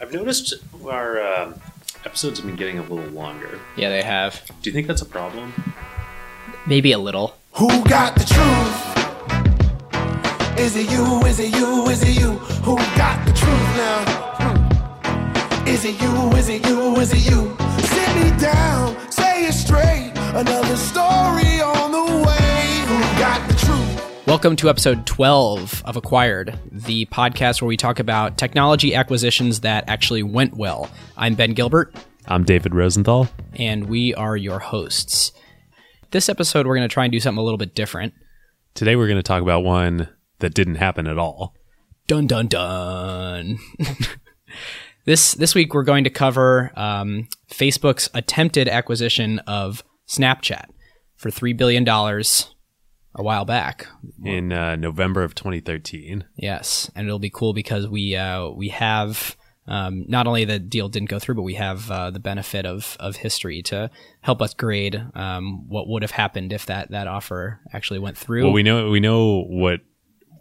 I've noticed our uh, episodes have been getting a little longer. Yeah, they have. Do you think that's a problem? Maybe a little. Who got the truth? Is it you? Is it you? Is it you? Who got the truth now? Hmm. Is it you? Is it you? Is it you? Sit me down, say it straight. Another story on the way. Welcome to episode 12 of Acquired, the podcast where we talk about technology acquisitions that actually went well. I'm Ben Gilbert, I'm David Rosenthal. and we are your hosts. This episode, we're going to try and do something a little bit different. Today we're going to talk about one that didn't happen at all. Dun dun dun. this this week we're going to cover um, Facebook's attempted acquisition of Snapchat for three billion dollars a while back. In uh, November of 2013. Yes, and it'll be cool because we uh, we have um, not only the deal didn't go through, but we have uh, the benefit of of history to help us grade um, what would have happened if that that offer actually went through. Well, we know we know what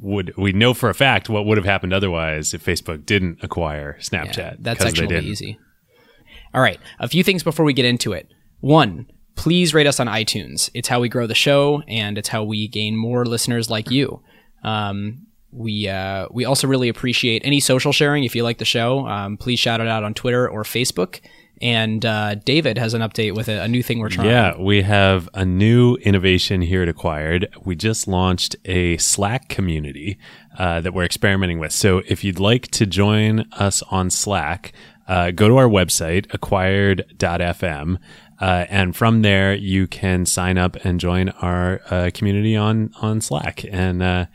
would we know for a fact what would have happened otherwise if Facebook didn't acquire Snapchat. Yeah, that's actually easy. All right, a few things before we get into it. One, please rate us on iTunes. It's how we grow the show, and it's how we gain more listeners like you. Um, we uh, we also really appreciate any social sharing. If you like the show, um, please shout it out on Twitter or Facebook. And uh, David has an update with a, a new thing we're trying. Yeah, we have a new innovation here at Acquired. We just launched a Slack community uh, that we're experimenting with. So if you'd like to join us on Slack, uh, go to our website, acquired.fm. Uh, and from there, you can sign up and join our uh, community on on Slack, and uh,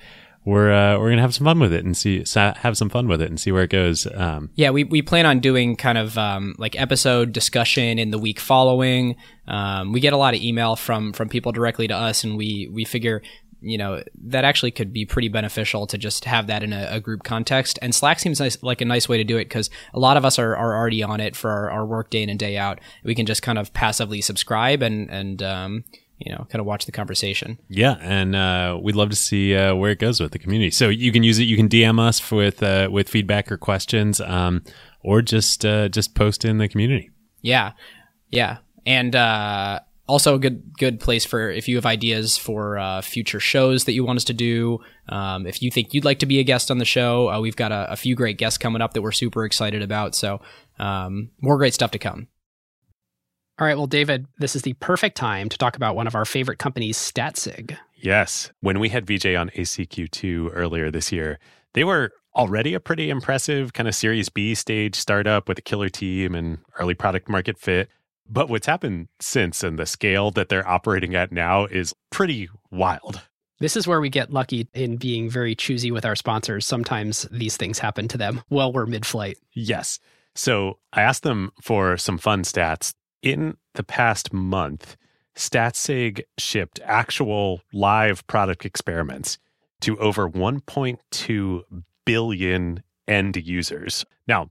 we're uh, we're gonna have some fun with it and see have some fun with it and see where it goes. Um, Yeah, we, we plan on doing kind of um, like episode discussion in the week following. Um, we get a lot of email from from people directly to us, and we we figure you know that actually could be pretty beneficial to just have that in a, a group context. And Slack seems nice, like a nice way to do it because a lot of us are, are already on it for our, our work day in and day out. We can just kind of passively subscribe and and um, you know kind of watch the conversation. Yeah, and uh, we'd love to see uh, where it goes with the community. So you can use it. You can DM us with uh, with feedback or questions, um, or just uh, just post in the community. Yeah, yeah, and uh, also a good good place for if you have ideas for uh, future shows that you want us to do. Um, if you think you'd like to be a guest on the show, uh, we've got a, a few great guests coming up that we're super excited about. So um, more great stuff to come. All right, well, David, this is the perfect time to talk about one of our favorite companies, Statsig. Yes. When we had VJ on ACQ2 earlier this year, they were already a pretty impressive kind of Series B stage startup with a killer team and early product market fit. But what's happened since and the scale that they're operating at now is pretty wild. This is where we get lucky in being very choosy with our sponsors. Sometimes these things happen to them while we're mid flight. Yes. So I asked them for some fun stats. In the past month, StatSig shipped actual live product experiments to over 1.2 billion end users. Now,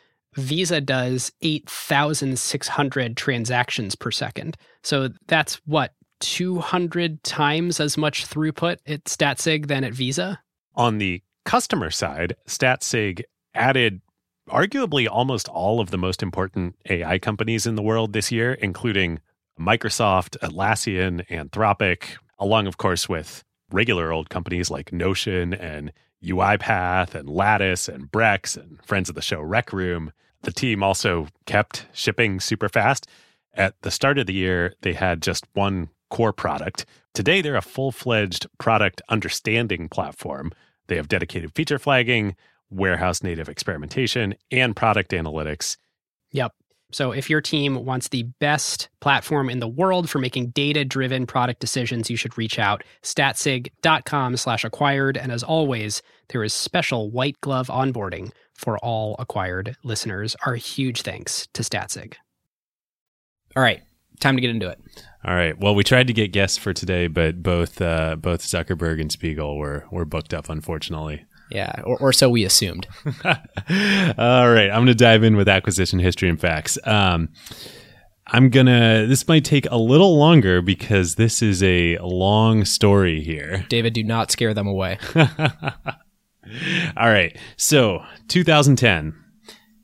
Visa does 8,600 transactions per second. So that's what, 200 times as much throughput at StatSig than at Visa? On the customer side, StatSig added arguably almost all of the most important AI companies in the world this year, including Microsoft, Atlassian, Anthropic, along, of course, with regular old companies like Notion and UiPath and Lattice and Brex and friends of the show Rec Room. The team also kept shipping super fast. At the start of the year, they had just one core product. Today, they're a full fledged product understanding platform They have dedicated feature flagging, warehouse native experimentation, and product analytics. Yep. So if your team wants the best platform in the world for making data-driven product decisions, you should reach out statsig.com slash acquired. And as always, there is special white glove onboarding for all acquired listeners. Our huge thanks to Statsig. All right, time to get into it. All right. Well, we tried to get guests for today, but both uh, both Zuckerberg and Spiegel were were booked up, unfortunately. Yeah, or, or so we assumed. All right, I'm going to dive in with acquisition history and facts. Um, I'm gonna. This might take a little longer because this is a long story here. David, do not scare them away. All right, so 2010,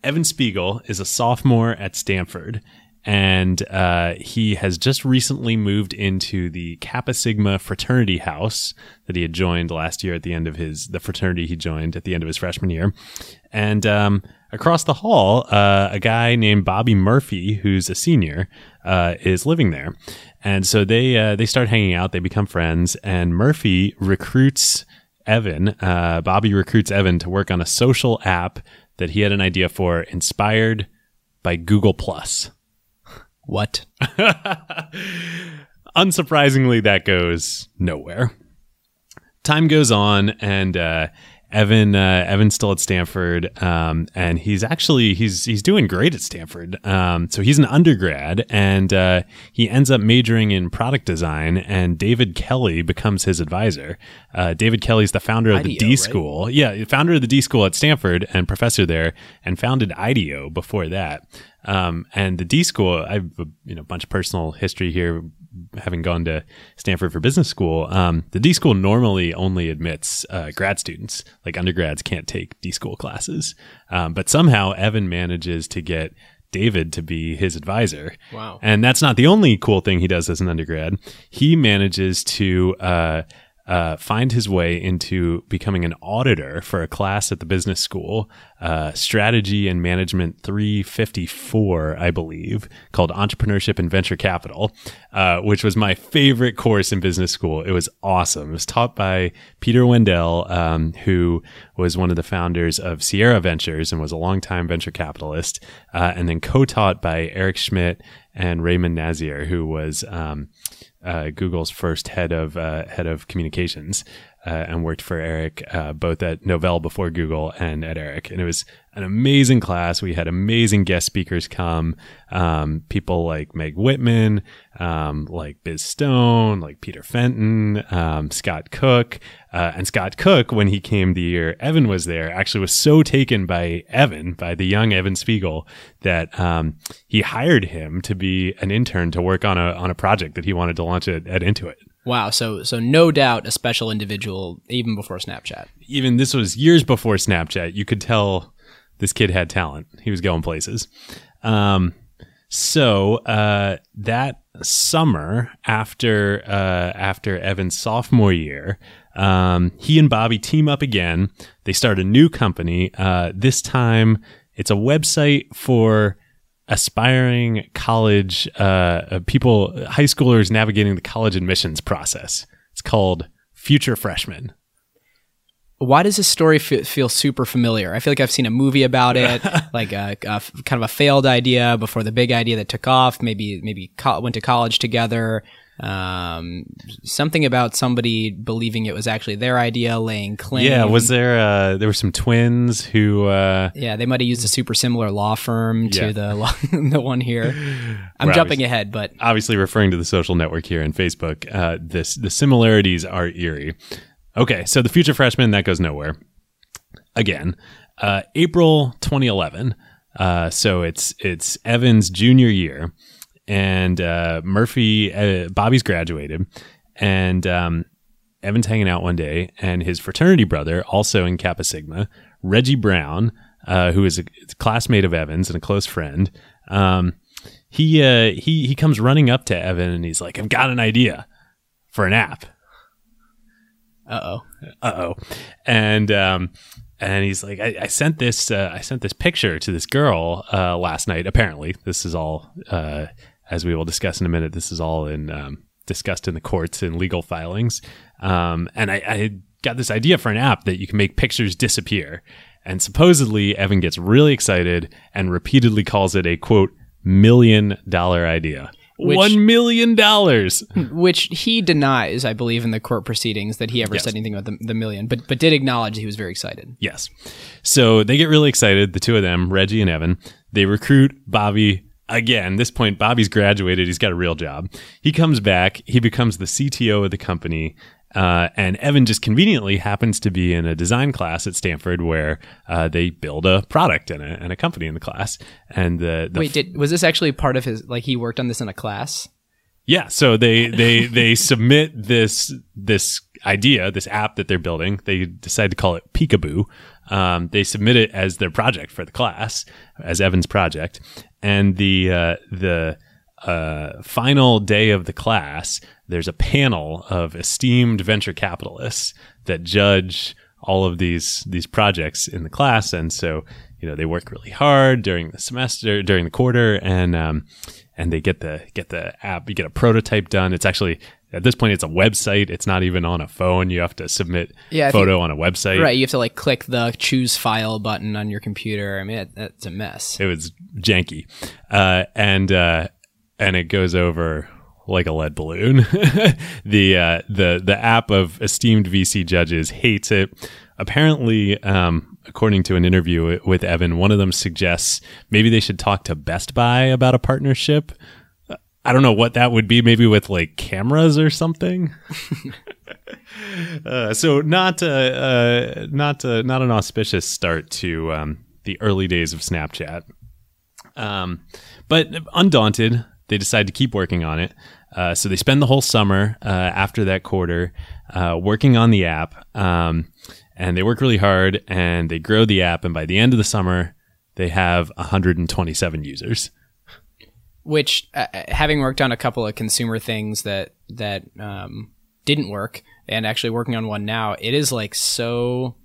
Evan Spiegel is a sophomore at Stanford, and uh, he has just recently moved into the Kappa Sigma fraternity house that he had joined last year at the end of his the fraternity he joined at the end of his freshman year, and um, across the hall, uh, a guy named Bobby Murphy, who's a senior, uh, is living there, and so they uh, they start hanging out. They become friends, and Murphy recruits Evan. Uh, Bobby recruits Evan to work on a social app that he had an idea for, inspired by Google Plus. What? Unsurprisingly, that goes nowhere. Time goes on, and uh, Evan uh, Evan's still at Stanford, um, and he's actually he's he's doing great at Stanford. Um, so he's an undergrad, and uh, he ends up majoring in product design. And David Kelley becomes his advisor. Uh, David Kelley's the founder of the D right? School, yeah, founder of the D School at Stanford and professor there, and founded IDEO before that. Um, and the D School, I have a you know bunch of personal history here, having gone to Stanford for business school. Um, the D School normally only admits uh, grad students, like undergrads can't take D School classes. Um, but somehow Evan manages to get David to be his advisor. Wow. And that's not the only cool thing he does as an undergrad. He manages to uh, uh, find his way into becoming an auditor for a class at the business school, uh, Strategy and Management 354, I believe, called Entrepreneurship and Venture Capital, uh, which was my favorite course in business school. It was awesome. It was taught by Peter Wendell, um, who was one of the founders of Sierra Ventures and was a longtime venture capitalist, uh, and then co-taught by Eric Schmidt and Raymond Nasr, who was um, uh, Google's first head of uh, head of communications, uh, and worked for Eric uh, both at Novell before Google and at Eric. And it was an amazing class. We had amazing guest speakers come, um, people like Meg Whitman, um, like Biz Stone, like Peter Fenton, um, Scott Cook, uh, and Scott Cook when he came the year Evan was there actually was so taken by Evan by the young Evan Spiegel that um, he hired him to be an intern to work on a on a project that he wanted to launch at, at Intuit. Wow. So so no doubt a special individual even before Snapchat. Even this was years before Snapchat. You could tell this kid had talent. He was going places. Um, so uh, that summer after uh, after Evan's sophomore year, um, he and Bobby team up again. They start a new company. Uh, this time, it's a website for aspiring college uh, uh, people, high schoolers navigating the college admissions process. It's called Future Freshmen. Why does this story fe- feel super familiar? I feel like I've seen a movie about it, like a, a f- kind of a failed idea before the big idea that took off. Maybe maybe co- went to college together. Um, something about somebody believing it was actually their idea, laying claim. Yeah, was there? Uh, there were some twins who. Uh, Yeah, they might have used a super similar law firm to Yeah. the law, the one here. I'm We're jumping ahead, but obviously referring to the social network here in Facebook. Uh, this the similarities are eerie. Okay, so the future freshman that goes nowhere. Again, uh, April 2011. Uh, so it's it's Evan's junior year, and uh, Murphy uh, Bobby's graduated, and um, Evan's hanging out one day, and his fraternity brother, also in Kappa Sigma, Reggie Brown, uh, who is a classmate of Evan's and a close friend, um, he uh, he he comes running up to Evan and he's like, "I've got an idea for an app." Uh oh. Uh oh, and um, and he's like, I, I sent this uh, I sent this picture to this girl uh, last night. Apparently, this is all uh, as we will discuss in a minute. This is all in um, discussed in the courts and legal filings. Um, and I, I got this idea for an app that you can make pictures disappear. And supposedly, Evan gets really excited and repeatedly calls it a quote, million dollar idea. Which- One million dollars. which he denies, I believe, in the court proceedings that he ever Yes. said anything about the, the million, but but did acknowledge he was very excited. Yes. So they get really excited, the two of them, Reggie and Evan. They recruit Bobby again. This point, Bobby's graduated. He's got a real job. He comes back. He becomes the CTO of the company. Uh, and Evan just conveniently happens to be in a design class at Stanford where uh, they build a product and a, and a company in the class. And the, the Wait, did was this actually part of his like he worked on this in a class? Yeah, so they they they submit this this idea, this app that they're building. They decide to call it Picaboo. Um, they submit it as their project for the class, as Evan's project, and the uh, the uh, final day of the class, there's a panel of esteemed venture capitalists that judge all of these these projects in the class, and so you know they work really hard during the semester, during the quarter, and um, and they get the get the app. You get a prototype done. It's actually at this point it's a website. It's not even on a phone. You have to submit Yeah, photo on a website. Right, you have to like click the choose file button on your computer. I mean, it, that's a mess. It was janky, uh, and uh, and it goes over like a lead balloon. the uh, the the app of esteemed VC judges hates it. Apparently, um, according to an interview with Evan, one of them suggests maybe they should talk to Best Buy about a partnership. I don't know what that would be. Maybe with like cameras or something. uh, so not uh, uh, not uh, not an auspicious start to um, the early days of Snapchat. Um, but undaunted, they decide to keep working on it. Uh, so they spend the whole summer uh, after that quarter uh, working on the app, um, and they work really hard and they grow the app. And by the end of the summer, they have 127 users. Which, uh, having worked on a couple of consumer things that that um, didn't work, and actually working on one now, it is like so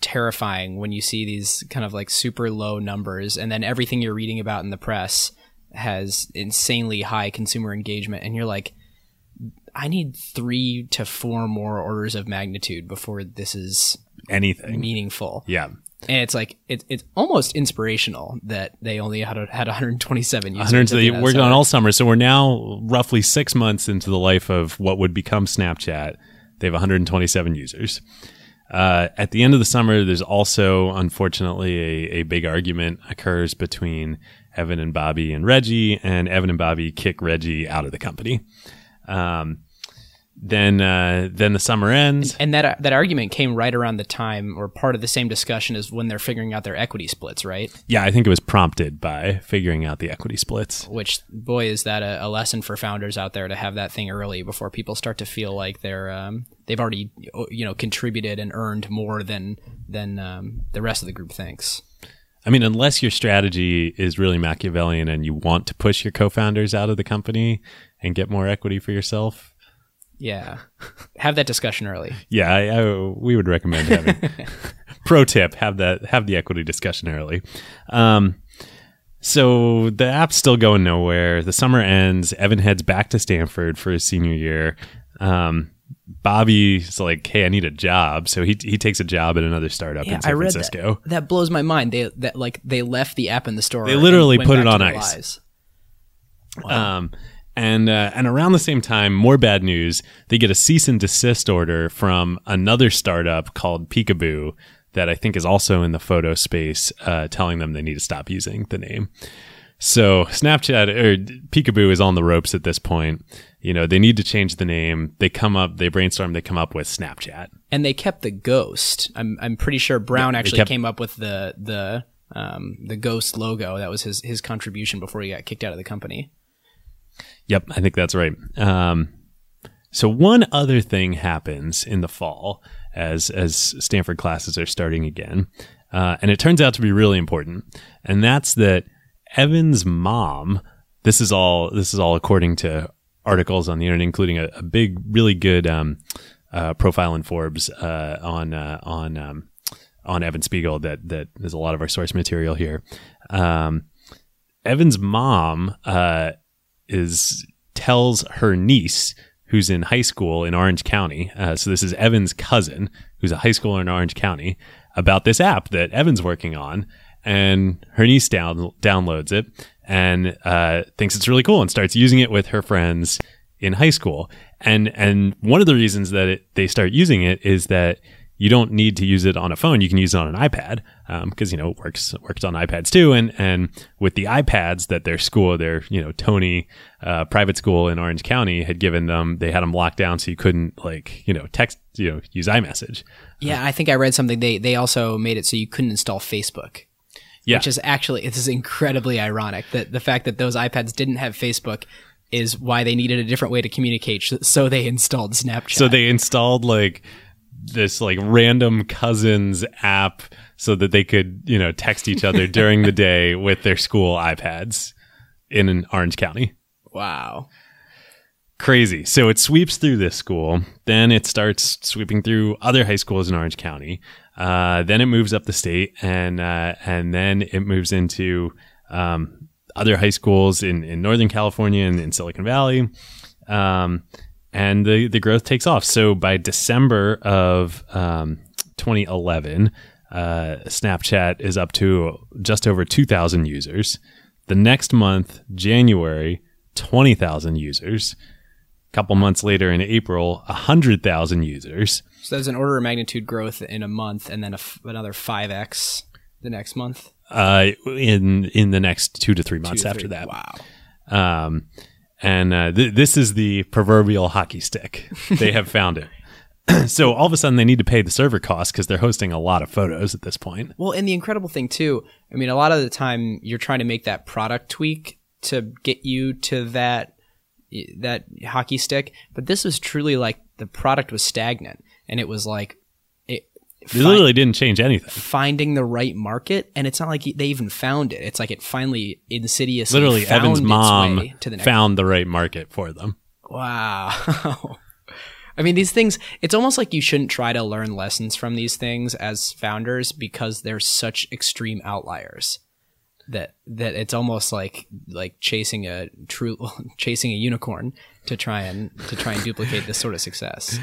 terrifying when you see these kind of like super low numbers, and then everything you're reading about in the press has insanely high consumer engagement, and you're like, I need three to four more orders of magnitude before this is Anything. meaningful. Yeah. And it's like it, it's almost inspirational that they only had had 127 users. 100 they worked on all summer. So we're now roughly six months into the life of what would become Snapchat. They have 127 users. Uh, at the end of the summer, there's also, unfortunately, a, a big argument occurs between Evan and Bobby and Reggie, and Evan and Bobby kick Reggie out of the company. Um, then, uh, then the summer ends. And that that argument came right around the time, or part of the same discussion, as when they're figuring out their equity splits, right? Yeah, I think it was prompted by figuring out the equity splits. Which, boy, is that a, a lesson for founders out there to have that thing early before people start to feel like they're um, they've already you know contributed and earned more than than um, the rest of the group thinks. I mean, unless your strategy is really Machiavellian and you want to push your co-founders out of the company and get more equity for yourself, Yeah, have that discussion early. yeah, I, I, we would recommend having. pro tip: have that have the equity discussion early. Um, so the app's still going nowhere. The summer ends. Evan heads back to Stanford for his senior year. Um, Bobby's like, "Hey, I need a job," so he he takes a job at another startup in San Francisco. I read that. That blows my mind. They that like they left the app in the store. They literally put it on ice. lives. Um, and uh, and around the same time, more bad news. They get a cease and desist order from another startup called Picaboo that I think is also in the photo space, uh, telling them they need to stop using the name. So Snapchat or Picaboo is on the ropes at this point. You know, they need to change the name. They come up, they brainstorm, they come up with Snapchat. and they kept the ghost. I'm I'm pretty sure Brown they actually kept- came up with the the um, the ghost logo. That was his his contribution before he got kicked out of the company. Yep, I think that's right. Um, so one other thing happens in the fall as as Stanford classes are starting again, uh, and it turns out to be really important, and that's that Evan's mom. This is all. This is all according to articles on the internet, including a, a big, really good um, uh, profile in Forbes uh, on uh, on um, on Evan Spiegel. That that there's a lot of our source material here. Um, Evan's mom uh, is tells her niece who's in high school in Orange County. Uh, so this is Evan's cousin, who's a high schooler in Orange County, about this app that Evan's working on. And her niece down, downloads it and uh, thinks it's really cool and starts using it with her friends in high school. And and one of the reasons that it, they start using it is that you don't need to use it on a phone. You can use it on an iPad because um, you know it works works on iPads too. And and with the iPads that their school, their you know Tony uh, private school in Orange County had given them, they had them locked down so you couldn't like you know text you know use iMessage. Yeah, I think I read something. They they also made it so you couldn't install Facebook. Yeah. Which is actually this is incredibly ironic that the fact that those iPads didn't have Facebook is why they needed a different way to communicate. So they installed Snapchat. So they installed like this like random cousins app so that they could, you know, text each other during the day with their school iPads in Orange County. wow. Crazy. So it sweeps through this school, then it starts sweeping through other high schools in Orange County. Uh, then it moves up the state, and uh, and then it moves into um, other high schools in, in Northern California and in Silicon Valley. Um, and the, the growth takes off. So by December of um, 2011, uh, Snapchat is up to just over 2,000 users. The next month, January, 20,000 users. A couple months later in April, 100,000 users. So there's an order of magnitude growth in a month, and then a f- another five x the next month. Uh, in in the next two to three months Two, after three. that. Wow. Um, and uh, th- this is the proverbial hockey stick. They have found it. so all of a sudden, they need to pay the server costs because they're hosting a lot of photos at this point. Well, and the incredible thing too, I mean, a lot of the time you're trying to make that product tweak to get you to that that hockey stick, but this was truly like the product was stagnant, and it was like it They literally didn't change anything. finding the right market, and it's not like they even found it. It's like it finally insidiously Literally, Evan's mom the found the right market for them. Wow. I mean, these things, it's almost like you shouldn't try to learn lessons from these things as founders because they're such extreme outliers that that it's almost like like chasing a true chasing a unicorn to try and to try and duplicate this sort of success.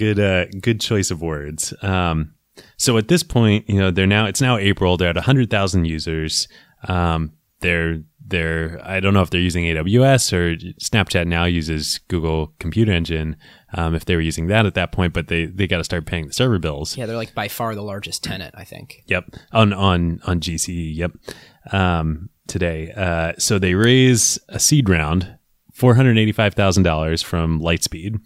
Good, uh, good choice of words. Um, so at this point, you know, they're now it's now April. They're at hundred thousand users. Um, they're they're I don't know if they're using AWS or Snapchat now uses Google Compute Engine. Um, if they were using that at that point, but they they got to start paying the server bills. Yeah, they're like by far the largest tenant, I think. Yep. On on on GCE. Yep. Um, today. Uh, so they raise a seed round, four hundred eighty five thousand dollars from Lightspeed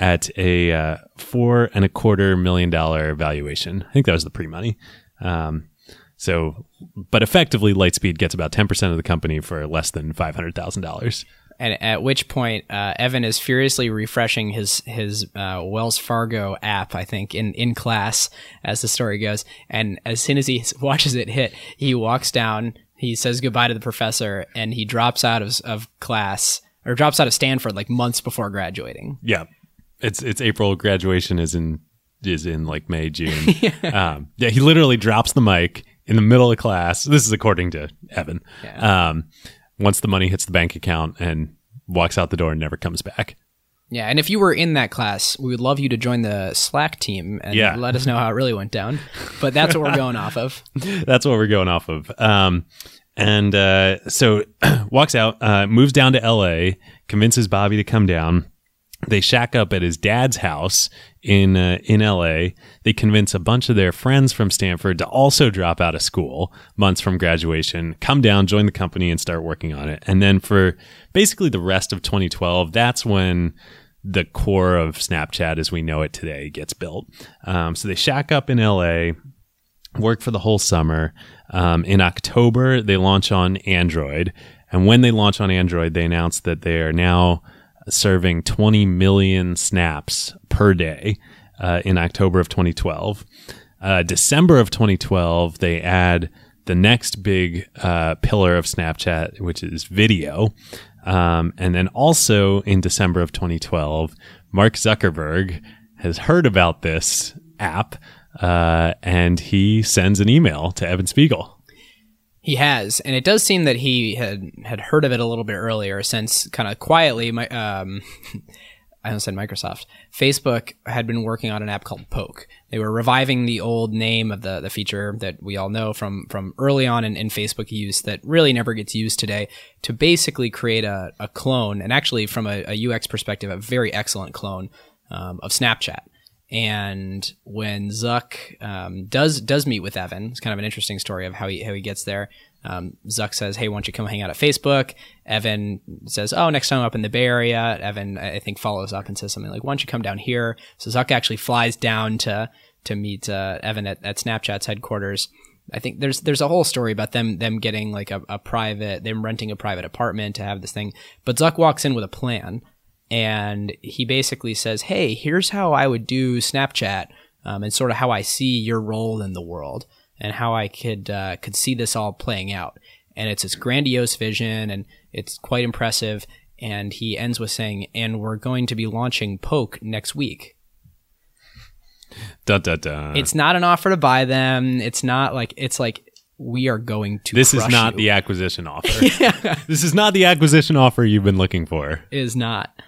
at a uh, four and a quarter million dollar valuation. I think that was the pre money. Um, so, but effectively, Lightspeed gets about ten percent of the company for less than five hundred thousand dollars. And at which point, uh, Evan is furiously refreshing his his uh, Wells Fargo app, I think, in in class as the story goes. And as soon as he watches it hit, he walks down, he says goodbye to the professor, and he drops out of of class or drops out of Stanford like months before graduating. Yeah, it's it's April. Graduation is in is in like May June. um, yeah, he literally drops the mic in the middle of class. This is according to Evan. Um, once the money hits the bank account and walks out the door and never comes back. Yeah, and if you were in that class, we would love you to join the Slack team and Yeah. let us know how it really went down. But that's what we're going off of. That's what we're going off of. Um, and uh, so walks out, uh, moves down to L.A., convinces Bobby to come down. They shack up at his dad's house in uh, in L.A. They convince a bunch of their friends from Stanford to also drop out of school months from graduation, come down, join the company, and start working on it. And then for basically the rest of 2012, that's when the core of Snapchat as we know it today gets built. Um, so they shack up in LA, work for the whole summer. Um, in October, they launch on Android. And when they launch on Android, they announce that they are now serving 20 million snaps per day uh, in October of 2012. Uh, December of 2012, they add the next big uh, pillar of Snapchat, which is video. Um, and then also in December of 2012, Mark Zuckerberg has heard about this app uh, and he sends an email to Evan Spiegel. He has, and it does seem that he had had heard of it a little bit earlier, since kind of quietly. My, um, I almost said Microsoft. Facebook had been working on an app called Poke. They were reviving the old name of the the feature that we all know from from early on in, in Facebook use that really never gets used today to basically create a, a clone and actually from a, a UX perspective, a very excellent clone um, of Snapchat. And when Zuck um, does does meet with Evan, it's kind of an interesting story of how he how he gets there. Um, Zuck says, "Hey, why don't you come hang out at Facebook?" Evan says, "Oh, next time I'm up in the Bay Area." Evan, I think, follows up and says something like, "Why don't you come down here?" So Zuck actually flies down to to meet uh, Evan at, at Snapchat's headquarters. I think there's there's a whole story about them them getting like a, a private them renting a private apartment to have this thing. But Zuck walks in with a plan and he basically says, "Hey, here's how I would do Snapchat, um, and sort of how I see your role in the world, and how I could uh, could see this all playing out." And it's this grandiose vision, and it's quite impressive. And he ends with saying, "And we're going to be launching Poke next week." Da da da. It's not an offer to buy them. It's not like it's like we are going to. this is not you. the acquisition offer. yeah. This is not the acquisition offer you've been looking for. is not.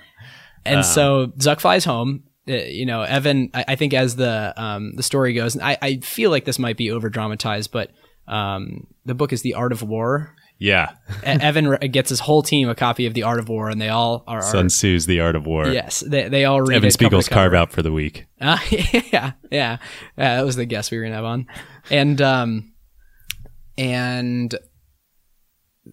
And so Zuck flies home. Uh, you know, Evan. I, I think as the um, the story goes, and I, I feel like this might be over dramatized, but um, the book is The Art of War. Yeah. Evan gets his whole team a copy of The Art of War, and they all are. Sun Tzu's The Art of War. yes, they, they all read Evan it Spiegel's carve out for the week. Uh, yeah, yeah, yeah. That was the guest we were gonna have on, and um, and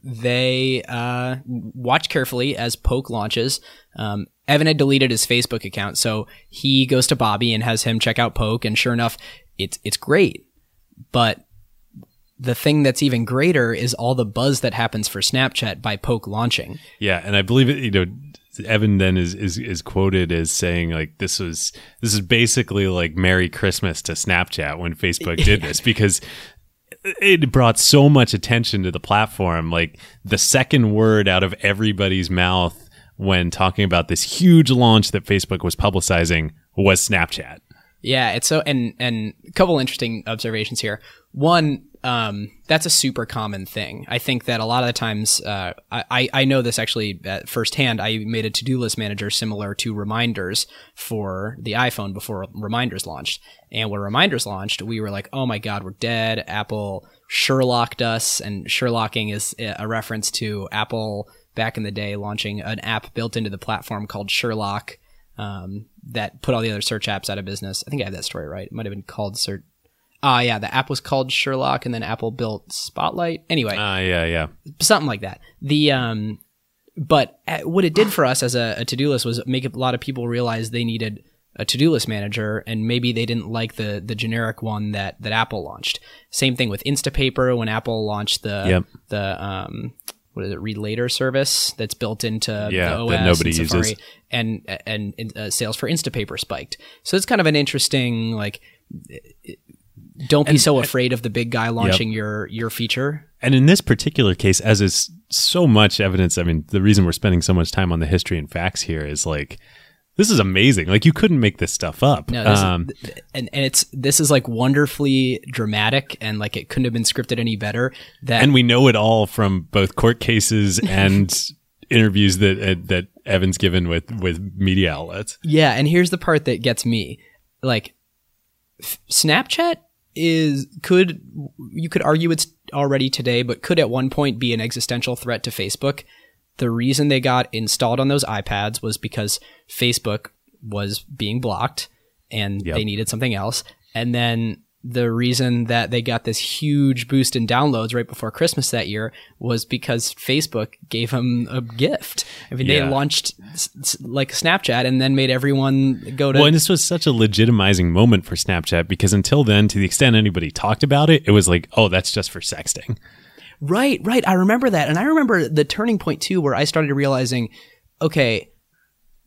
they uh, watch carefully as Poke launches. Um, Evan had deleted his Facebook account, so he goes to Bobby and has him check out Poke, and sure enough, it's it's great. But the thing that's even greater is all the buzz that happens for Snapchat by Poke launching. Yeah, and I believe it. You know, Evan then is is is quoted as saying like this was this is basically like Merry Christmas to Snapchat when Facebook did this because it brought so much attention to the platform. Like the second word out of everybody's mouth when talking about this huge launch that Facebook was publicizing was Snapchat. Yeah, it's so and and a couple interesting observations here. One, um, that's a super common thing. I think that a lot of the times, uh, I I know this actually at firsthand. I made a to do list manager similar to Reminders for the iPhone before Reminders launched. And when Reminders launched, we were like, "Oh my God, we're dead." Apple Sherlocked us, and Sherlocking is a reference to Apple back in the day launching an app built into the platform called Sherlock um, that put all the other search apps out of business. I think I have that story right. It might have been called Search. Ah, yeah, the app was called Sherlock, and then Apple built Spotlight. Anyway, Ah, yeah, yeah. something like that. The um, but uh, what it did for us as a, a to do list was make a lot of people realize they needed a to do list manager, and maybe they didn't like the the generic one that that Apple launched. Same thing with Instapaper when Apple launched the Yep. the um. What is it? Read later service that's built into Yeah, the OS that nobody and Safari, uses. and and, and uh, sales for Instapaper spiked. So it's kind of an interesting like. Don't be so afraid of the big guy launching your your feature. And in this particular case, as is so much evidence, I mean, the reason we're spending so much time on the history and facts here is like, this is amazing. Like, you couldn't make this stuff up. No, this um, is, and and it's this is like wonderfully dramatic and like it couldn't have been scripted any better. That and we know it all from both court cases and interviews that uh, that Evan's given with with media outlets. yeah, and here's the part that gets me, like Snapchat is could you could argue it's already today, but could at one point be an existential threat to Facebook. The reason they got installed on those iPads was because Facebook was being blocked and Yep. they needed something else. And then the reason that they got this huge boost in downloads right before Christmas that year was because Facebook gave them a gift. I mean, Yeah. they launched s- s- like Snapchat and then made everyone go to Well, and this was such a legitimizing moment for Snapchat because until then, to the extent anybody talked about it, it was like, oh, that's just for sexting. Right, right. I remember that. And I remember the turning point too, where I started realizing, okay,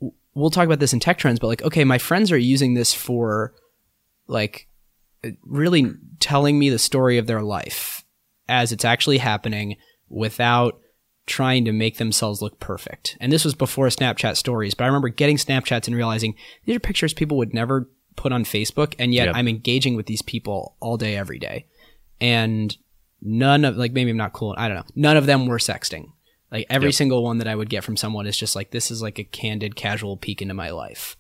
w- we'll talk about this in tech trends, but like, okay, my friends are using this for like really telling me the story of their life as it's actually happening without trying to make themselves look perfect. And this was before Snapchat stories, but I remember getting Snapchats and realizing these are pictures people would never put on Facebook. And yet Yep. I'm engaging with these people all day, every day. And none of like maybe I'm not cool. I don't know. None of them were sexting. Like every Yep. single one that I would get from someone is just like this is like a candid, casual peek into my life,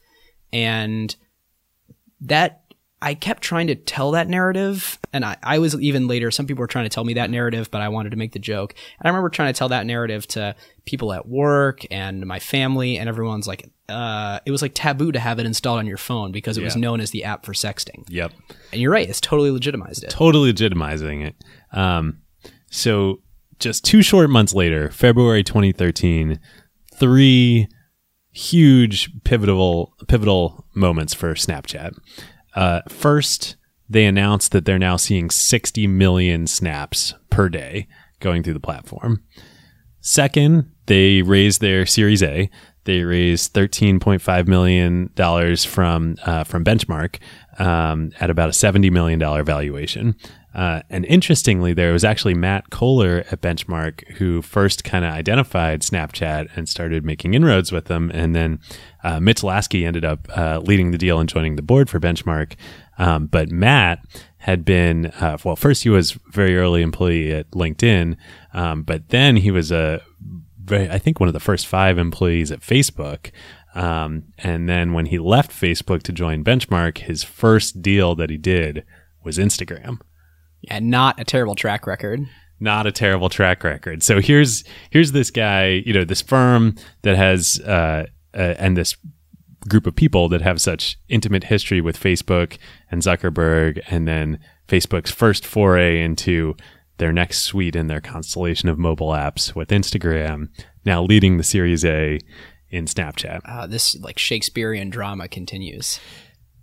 and that I kept trying to tell that narrative, and I, I was even later. Some people were trying to tell me that narrative, but I wanted to make the joke. And I remember trying to tell that narrative to people at work and my family, and everyone's like, uh, it was like taboo to have it installed on your phone because it was known as the app for sexting. Yep. And you're right; it's totally legitimized it. totally legitimizing it. Um, so just two short months later, February 2013, three huge pivotal pivotal moments for Snapchat. Uh, first, they announced that they're now seeing 60 million snaps per day going through the platform. Second, they raised their Series A. They raised $13.5 million from uh, from Benchmark um, at about a $70 million valuation. Uh, and interestingly, there was actually Matt Cohler at Benchmark who first kind of identified Snapchat and started making inroads with them. And then uh, Mitch Lasky ended up uh, leading the deal and joining the board for Benchmark. Um, but Matt had been, uh, well, first he was very early employee at LinkedIn, um, but then he was a very, I think one of the first five employees at Facebook. Um, and then when he left Facebook to join Benchmark, his first deal that he did was Instagram And not a terrible track record. not a terrible track record. So here's here's this guy, you know, this firm that has uh, uh, and this group of people that have such intimate history with Facebook and Zuckerberg, and then Facebook's first foray into their next suite in their constellation of mobile apps with Instagram, now leading the Series A in Snapchat. Uh, this like Shakespearean drama continues.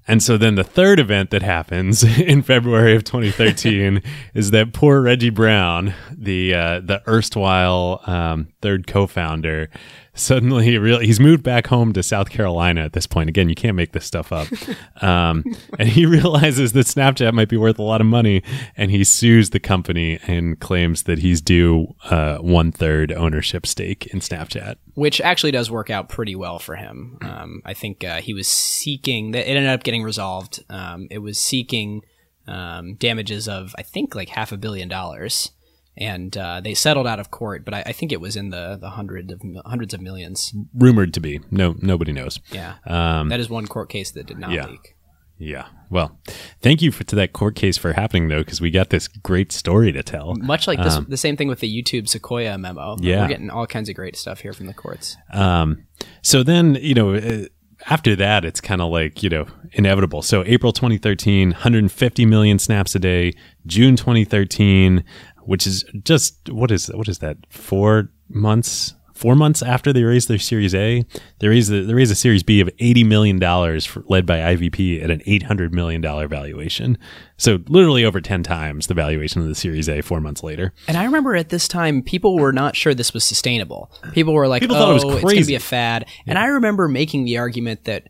And so then the third event that happens in February of 2013 is that poor Reggie Brown, the uh, the erstwhile um, third co-founder, suddenly he really he's moved back home to South Carolina at this point. Again, you can't make this stuff up. Um, and he realizes that Snapchat might be worth a lot of money, and he sues the company and claims that he's due uh, one third ownership stake in Snapchat. which actually does work out pretty well for him. Um, I think uh, he was seeking that it ended up getting resolved. Um, it was seeking um, damages of I think like half a billion dollars, and uh, they settled out of court. But I, I think it was in the the hundred of hundreds of millions. Rumored to be. No, nobody knows. Yeah, Um, that is one court case that did not yeah. leak. Yeah. Well, thank you for, to that court case for happening though, because we got this great story to tell. Much like this, the same thing with the YouTube Sequoia memo. Um, Yeah. we're getting all kinds of great stuff here from the courts. Um, so then, you know, uh, after that, it's kind of like, you know, inevitable. So April 2013, 150 million snaps a day. June 2013, which is just, what is, what is that? Four months? Four months after they raised their Series A, they raised the, they raised a Series B of eighty million dollars, led by IVP at an eight hundred million dollar valuation. So literally over ten times the valuation of the Series A. Four months later, And I remember at this time, people were not sure this was sustainable. People were like, People "Oh, it was oh, it's going to crazy." be a fad." And I remember making the argument that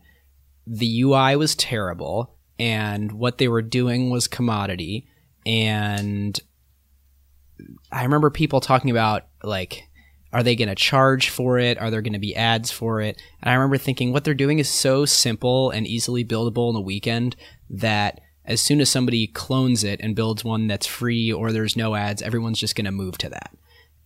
the UI was terrible and what they were doing was commodity. And I remember people talking about like, are they going to charge for it? Are there going to be ads for it? And I remember thinking, what they're doing is so simple and easily buildable in a weekend that as soon as somebody clones it and builds one that's free or there's no ads, everyone's just going to move to that.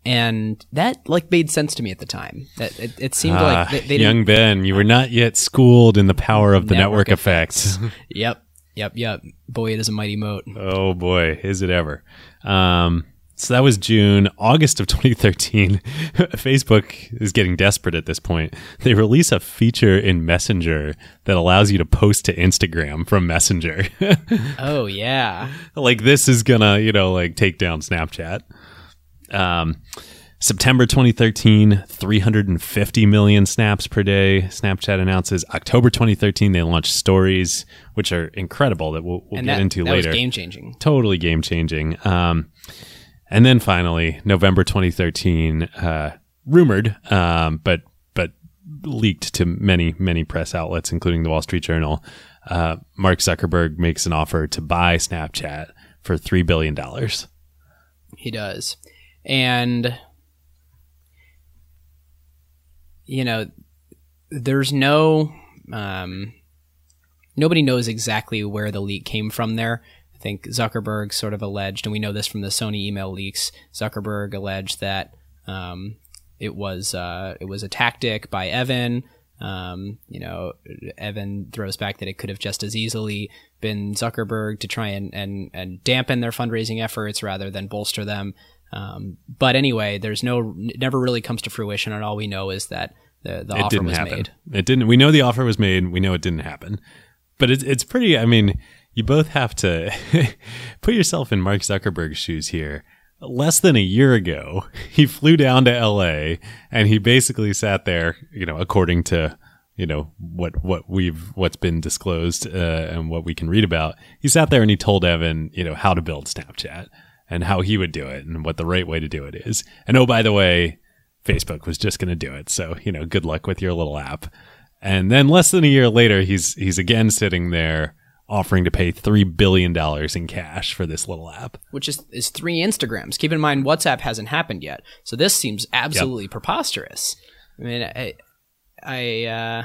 And that like made sense to me at the time. That it, it seemed Ah, like they, they young Ben, you were not yet schooled in the power of the network, Network effects. Yep, yep, yep. Boy, it is a mighty moat. Oh boy, is it ever. Um, so that was June. August of 2013, Facebook is getting desperate at this point. They release a feature in Messenger that allows you to post to Instagram from Messenger. Oh yeah. like this is gonna, you know, like take down Snapchat. Um, September 2013, 350 million snaps per day. Snapchat announces October 2013 they launched Stories, which are incredible that we'll, we'll get that, into that later was game changing. totally game changing. Um, and then finally, November 2013, uh, rumored, um, but but leaked to many many press outlets, including the Wall Street Journal. Uh, Mark Zuckerberg makes an offer to buy Snapchat for three billion dollars. He does. And you know, there's no um nobody knows exactly where the leak came from there. I think Zuckerberg sort of alleged, and we know this from the Sony email leaks, Zuckerberg alleged that um it was uh, it was a tactic by Evan. Um, you know, Evan throws back that it could have just as easily been Zuckerberg to try and and and dampen their fundraising efforts rather than bolster them. Um, but anyway, there's no it never really comes to fruition, and all we know is that the the it offer didn't was happen. made. It didn't. We know the offer was made. We know it didn't happen. But it's it's pretty. I mean, you both have to put yourself in Mark Zuckerberg's shoes here. Less than a year ago, he flew down to L.A. and he basically sat there. You know, according to you know what what we've what's been disclosed uh, and what we can read about, he sat there and he told Evan, you know, how to build Snapchat and how he would do it and what the right way to do it is. And oh, by the way, Facebook was just going to do it. So, you know, good luck with your little app. And then less than a year later, he's he's again sitting there offering to pay three billion dollars in cash for this little app. which is is three Instagrams. Keep in mind, WhatsApp hasn't happened yet, so this seems absolutely preposterous. I mean, I, I, uh,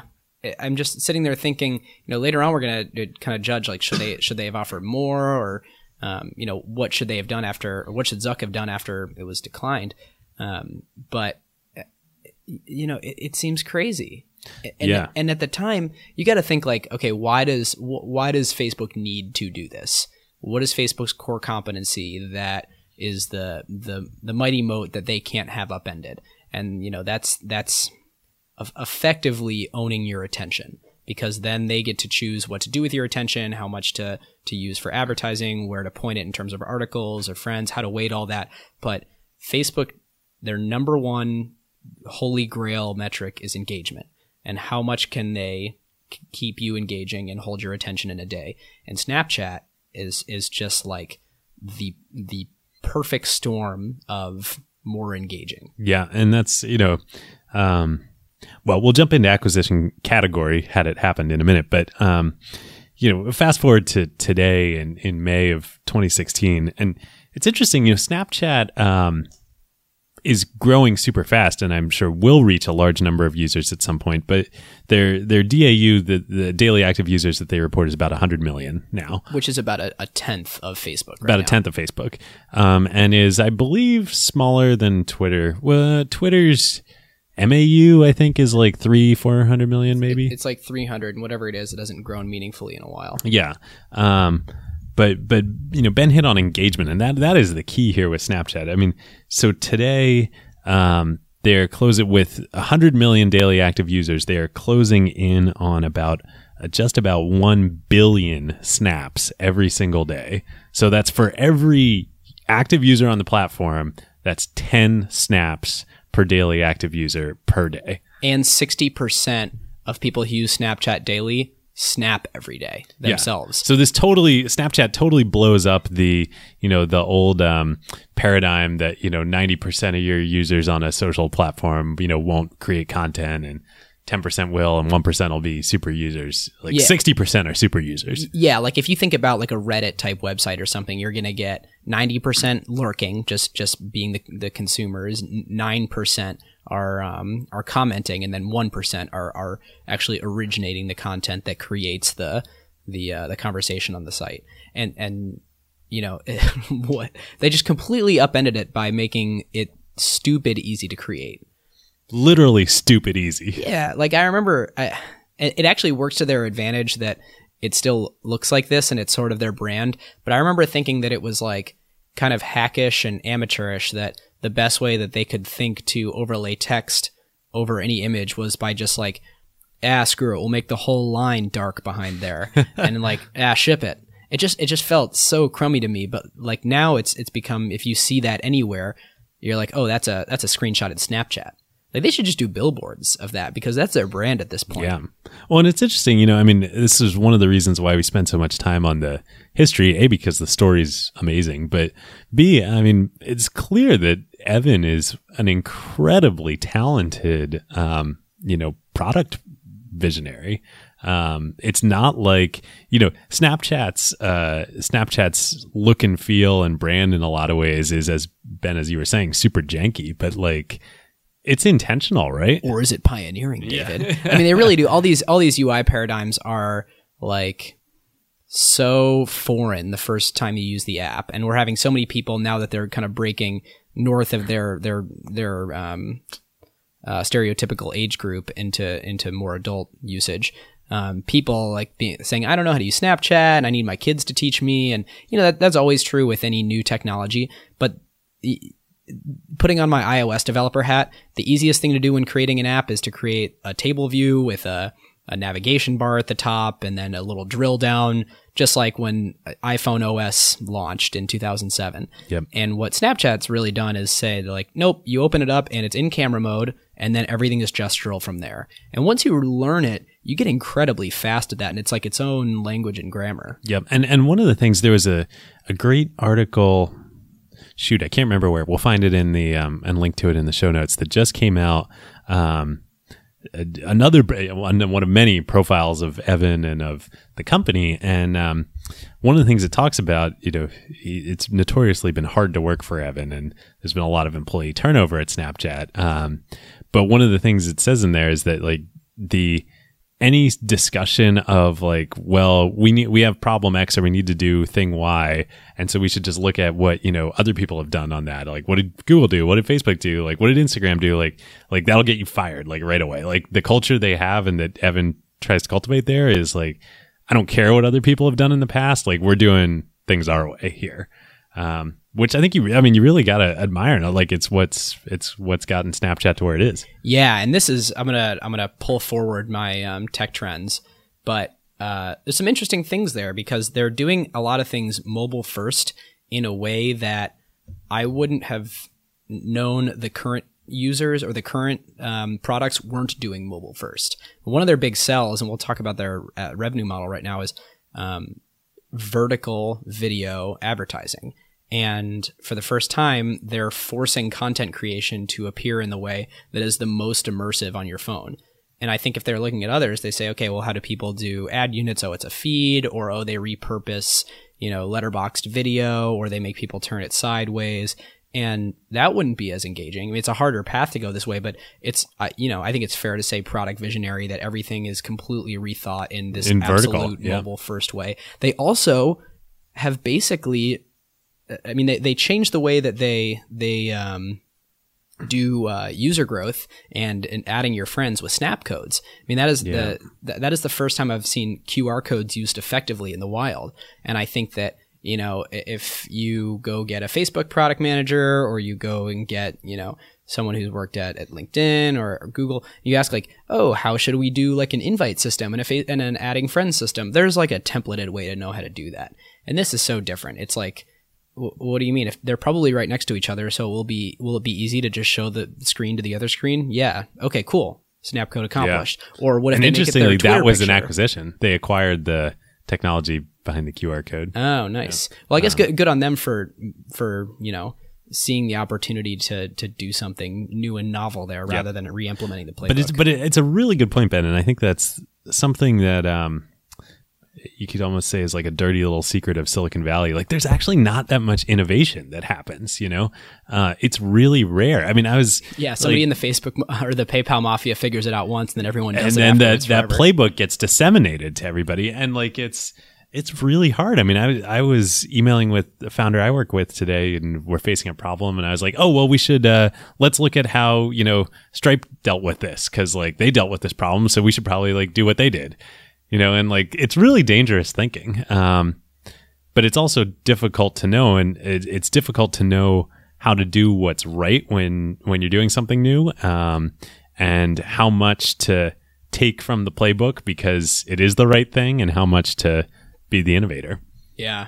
I'm just sitting there thinking, you know, later on we're gonna kind of judge like should they should they have offered more or, um, you know, what should they have done after or what should Zuck have done after it was declined? Um, but uh, you know, it, it seems crazy. And, Yeah. and at the time, you got to think like, okay, why does wh- why does Facebook need to do this? What is Facebook's core competency that is the the the mighty moat that they can't have upended? And you know, that's that's effectively owning your attention because then they get to choose what to do with your attention, how much to to use for advertising, where to point it in terms of articles or friends, how to weight all that. But Facebook, their number one holy grail metric is engagement and how much can they k- keep you engaging and hold your attention in a day and snapchat is is just like the the perfect storm of more engaging Yeah, and that's you know, um, well, we'll jump into acquisition category had it happened in a minute, but um, you know, fast forward to today in in May of 2016, and it's interesting. You know, Snapchat um, is growing super fast, and I'm sure will reach a large number of users at some point. But their their DAU, the the daily active users that they report, is about 100 million now which is about a, a tenth of facebook right about a now. tenth of Facebook, um, and is I believe smaller than Twitter. Well, Twitter's MAU I think is like three four hundred million maybe. it's like 300 and whatever it is it hasn't grown meaningfully in a while yeah, um, but but you know Ben hit on engagement, and that that is the key here with Snapchat. I mean, so today. Um, they're closing with 100 million daily active users. They are closing in on about uh, just about 1 billion snaps every single day. So that's for every active user on the platform, that's 10 snaps per daily active user per day. and 60% of people who use snapchat daily snap every day Yeah. themselves So this totally Snapchat totally blows up the you know the old um, paradigm that you know ninety percent of your users on a social platform you know won't create content and ten percent will and one percent will be super users. Like Yeah. sixty percent are super users. Yeah, like if you think about like a Reddit type website or something, you're gonna get ninety percent lurking, just just being the the consumers. Nine percent are um, are commenting, and then one percent are are actually originating the content that creates the the uh, the conversation on the site. And and you know what they just completely upended it by making it stupid easy to create. Literally stupid easy. Yeah, like I remember, I, it actually works to their advantage that it still looks like this and it's sort of their brand. But I remember thinking that it was like kind of hackish and amateurish. That the best way that they could think to overlay text over any image was by just like, ah, screw it, we'll make the whole line dark behind there, and like, ah, ship it. It just it just felt so crummy to me. But like now, it's it's become if you see that anywhere, you're like, oh, that's a that's a screenshot in Snapchat. Like they should just do billboards of that because that's their brand at this point. Yeah. Well, and it's interesting, you know, I mean, this is one of the reasons why we spend so much time on the history, A, because the story's amazing, but B, I mean, it's clear that Evan is an incredibly talented, um, you know, product visionary. Um, it's not like, you know, Snapchat's, uh, Snapchat's look and feel and brand in a lot of ways is, as Ben, as you were saying, super janky, but like, it's intentional, right? Or is it pioneering, David? I mean, they really do. All these all these UI paradigms are like so foreign the first time you use the app, and we're having so many people now that they're kind of breaking north of their their their um, uh, stereotypical age group into into more adult usage. Um, people like being, saying, "I don't know how to use Snapchat, and I need my kids to teach me." And you know that, that's always true with any new technology. But putting on my iOS developer hat, the easiest thing to do when creating an app is to create a table view with a, a navigation bar at the top and then a little drill down, just like when iPhone OS launched in 2007. Yep. And what Snapchat's really done is say, like, nope, you open it up and it's in camera mode, and then everything is gestural from there. And once you learn it, you get incredibly fast at that, and it's like its own language and grammar. Yep. And and one of the things there was a a great article shoot, I can't remember where. We'll find it in the um, and link to it in the show notes that just came out. Um, another one of many profiles of Evan and of the company, and um, one of the things it talks about, you know, it's notoriously been hard to work for Evan, and there's been a lot of employee turnover at Snapchat. Um, but one of the things it says in there is that like the any discussion of like, well, we need we have problem X or we need to do thing Y, and so we should just look at what you know other people have done on that. Like, what did Google do? What did Facebook do? Like, what did Instagram do? Like, like that'll get you fired like right away. Like the culture they have and that Evan tries to cultivate there is like, I don't care what other people have done in the past. Like we're doing things our way here. Um, which I think you, I mean, you really got to admire. Like it's what's it's what's gotten Snapchat to where it is. Yeah, and this is I'm gonna I'm gonna pull forward my um, tech trends, but uh, there's some interesting things there because they're doing a lot of things mobile first in a way that I wouldn't have known the current users or the current um, products weren't doing mobile first. One of their big sells, and we'll talk about their uh, revenue model right now, is um, vertical video advertising. And for the first time, they're forcing content creation to appear in the way that is the most immersive on your phone. And I think if they're looking at others, they say, okay, well, how do people do ad units? Oh, it's a feed, or oh, they repurpose, you know, letterboxed video, or they make people turn it sideways. And that wouldn't be as engaging. I mean, it's a harder path to go this way, but it's, uh, you know, I think it's fair to say product visionary that everything is completely rethought in this In absolute vertical, yeah. mobile first way. They also have basically I mean, they, they changed the way that they they um, do uh, user growth and, and adding your friends with snap codes. I mean, that is Yeah. the that, that is the first time I've seen QR codes used effectively in the wild, and I think that you know if you go get a Facebook product manager or you go and get you know someone who's worked at, at LinkedIn or, or Google, you ask like, oh, how should we do like an invite system and a fa- and an adding friends system? There's like a templated way to know how to do that, and this is so different. It's like What do you mean? If they're probably right next to each other, so it will be will it be easy to just show the screen to the other screen? Yeah. Okay. Cool. Snap code accomplished. Or what if and they make it their interestingly, that was an acquisition. They acquired the technology behind the QR code. Oh, nice. Well, I Um, guess good, good on them for for you know seeing the opportunity to to do something new and novel there rather than re-implementing the playbook. but it's but it, it's a really good point, Ben, and I think that's something that um, you could almost say is like a dirty little secret of Silicon Valley. Like, there's actually not that much innovation that happens. You know, uh, it's really rare. I mean, I was yeah, somebody like- in the Facebook or the PayPal mafia figures it out once, and then everyone and does it then that that playbook gets disseminated to everybody, and like it's it's really hard. I mean, I I was emailing with the founder I work with today, and we're facing a problem, and I was like, oh well, we should uh, let's look at how you know Stripe dealt with this because like they dealt with this problem, so we should probably like do what they did, you know, and like it's really dangerous thinking. Um, but it's also difficult to know, and it, it's difficult to know how to do what's right when when you're doing something new, um, and how much to take from the playbook because it is the right thing, and how much to be the innovator. yeah.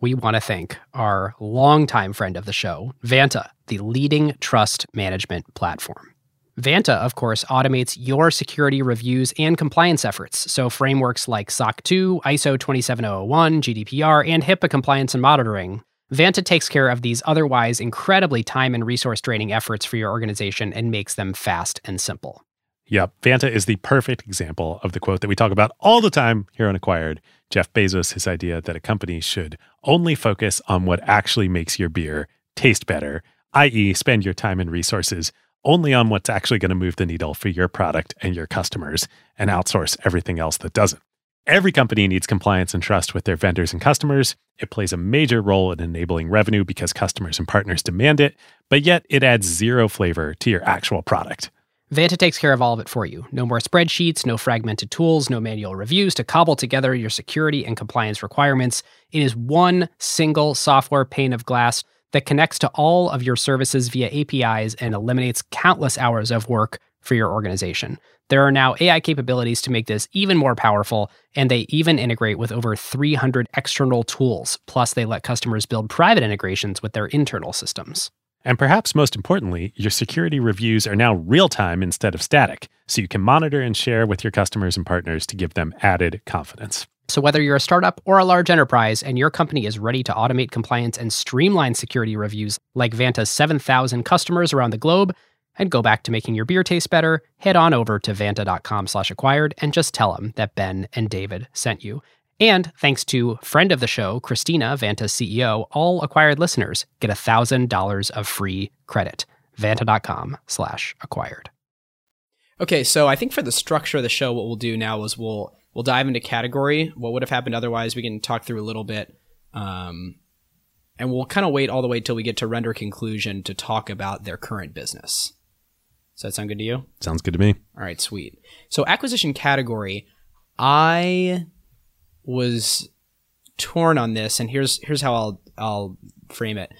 we want to thank our longtime friend of the show, Vanta, the leading trust management platform. Vanta, of course, automates your security reviews and compliance efforts. So, frameworks like SOC 2, ISO 27001, GDPR, and HIPAA compliance and monitoring. Vanta takes care of these otherwise incredibly time and resource draining efforts for your organization and makes them fast and simple. Yep. Vanta is the perfect example of the quote that we talk about all the time here on Acquired. Jeff Bezos, his idea that a company should only focus on what actually makes your beer taste better, i.e., spend your time and resources only on what's actually going to move the needle for your product and your customers and outsource everything else that doesn't. Every company needs compliance and trust with their vendors and customers. It plays a major role in enabling revenue because customers and partners demand it. but yet it adds zero flavor to your actual product. Vanta takes care of all of it for you. No more spreadsheets, no fragmented tools, no manual reviews to cobble together your security and compliance requirements. It is one single software pane of glass that connects to all of your services via APIs and eliminates countless hours of work for your organization. There are now AI capabilities to make this even more powerful, and they even integrate with over 300 external tools. Plus, they let customers build private integrations with their internal systems. And perhaps most importantly, your security reviews are now real time instead of static, so you can monitor and share with your customers and partners to give them added confidence. So, whether you're a startup or a large enterprise and your company is ready to automate compliance and streamline security reviews like Vanta's 7,000 customers around the globe, and go back to making your beer taste better, head on over to vanta.com slash acquired and just tell them that Ben and David sent you. And thanks to friend of the show, Christina, Vanta's CEO, all acquired listeners get $1,000 of free credit. Vanta.com slash acquired. Okay, so I think for the structure of the show, what we'll do now is we'll we'll dive into category. What would have happened otherwise? We can talk through a little bit, um, and we'll kind of wait all the way till we get to render conclusion to talk about their current business. Does that sound good to you? Sounds good to me. All right, sweet. So acquisition category, I was torn on this, and here's here's how I'll I'll frame it.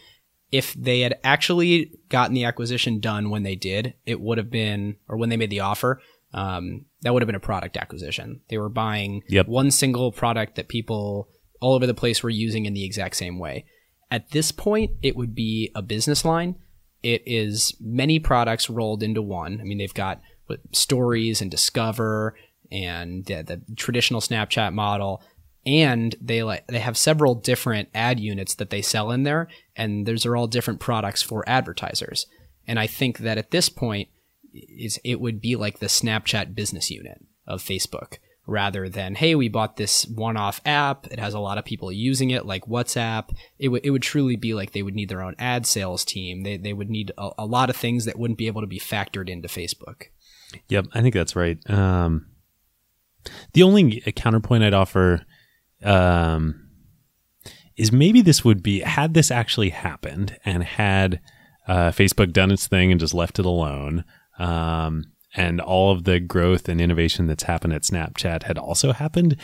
If they had actually gotten the acquisition done when they did, it would have been, or when they made the offer, um, that would have been a product acquisition. They were buying Yep. one single product that people all over the place were using in the exact same way. At this point, it would be a business line. It is many products rolled into one. I mean, they've got what, stories and Discover and the, the traditional Snapchat model, and they like they have several different ad units that they sell in there, and those are all different products for advertisers. And I think that at this point, is it would be like the Snapchat business unit of Facebook rather than hey we bought this one-off app. It has a lot of people using it like WhatsApp. It would it would truly be like they would need their own ad sales team. They they would need a, a lot of things that wouldn't be able to be factored into Facebook. Yep, I think that's right. Um, the only counterpoint I'd offer um, is maybe this would be had this actually happened and had uh, Facebook done its thing and just left it alone, um, and all of the growth and innovation that's happened at Snapchat had also happened.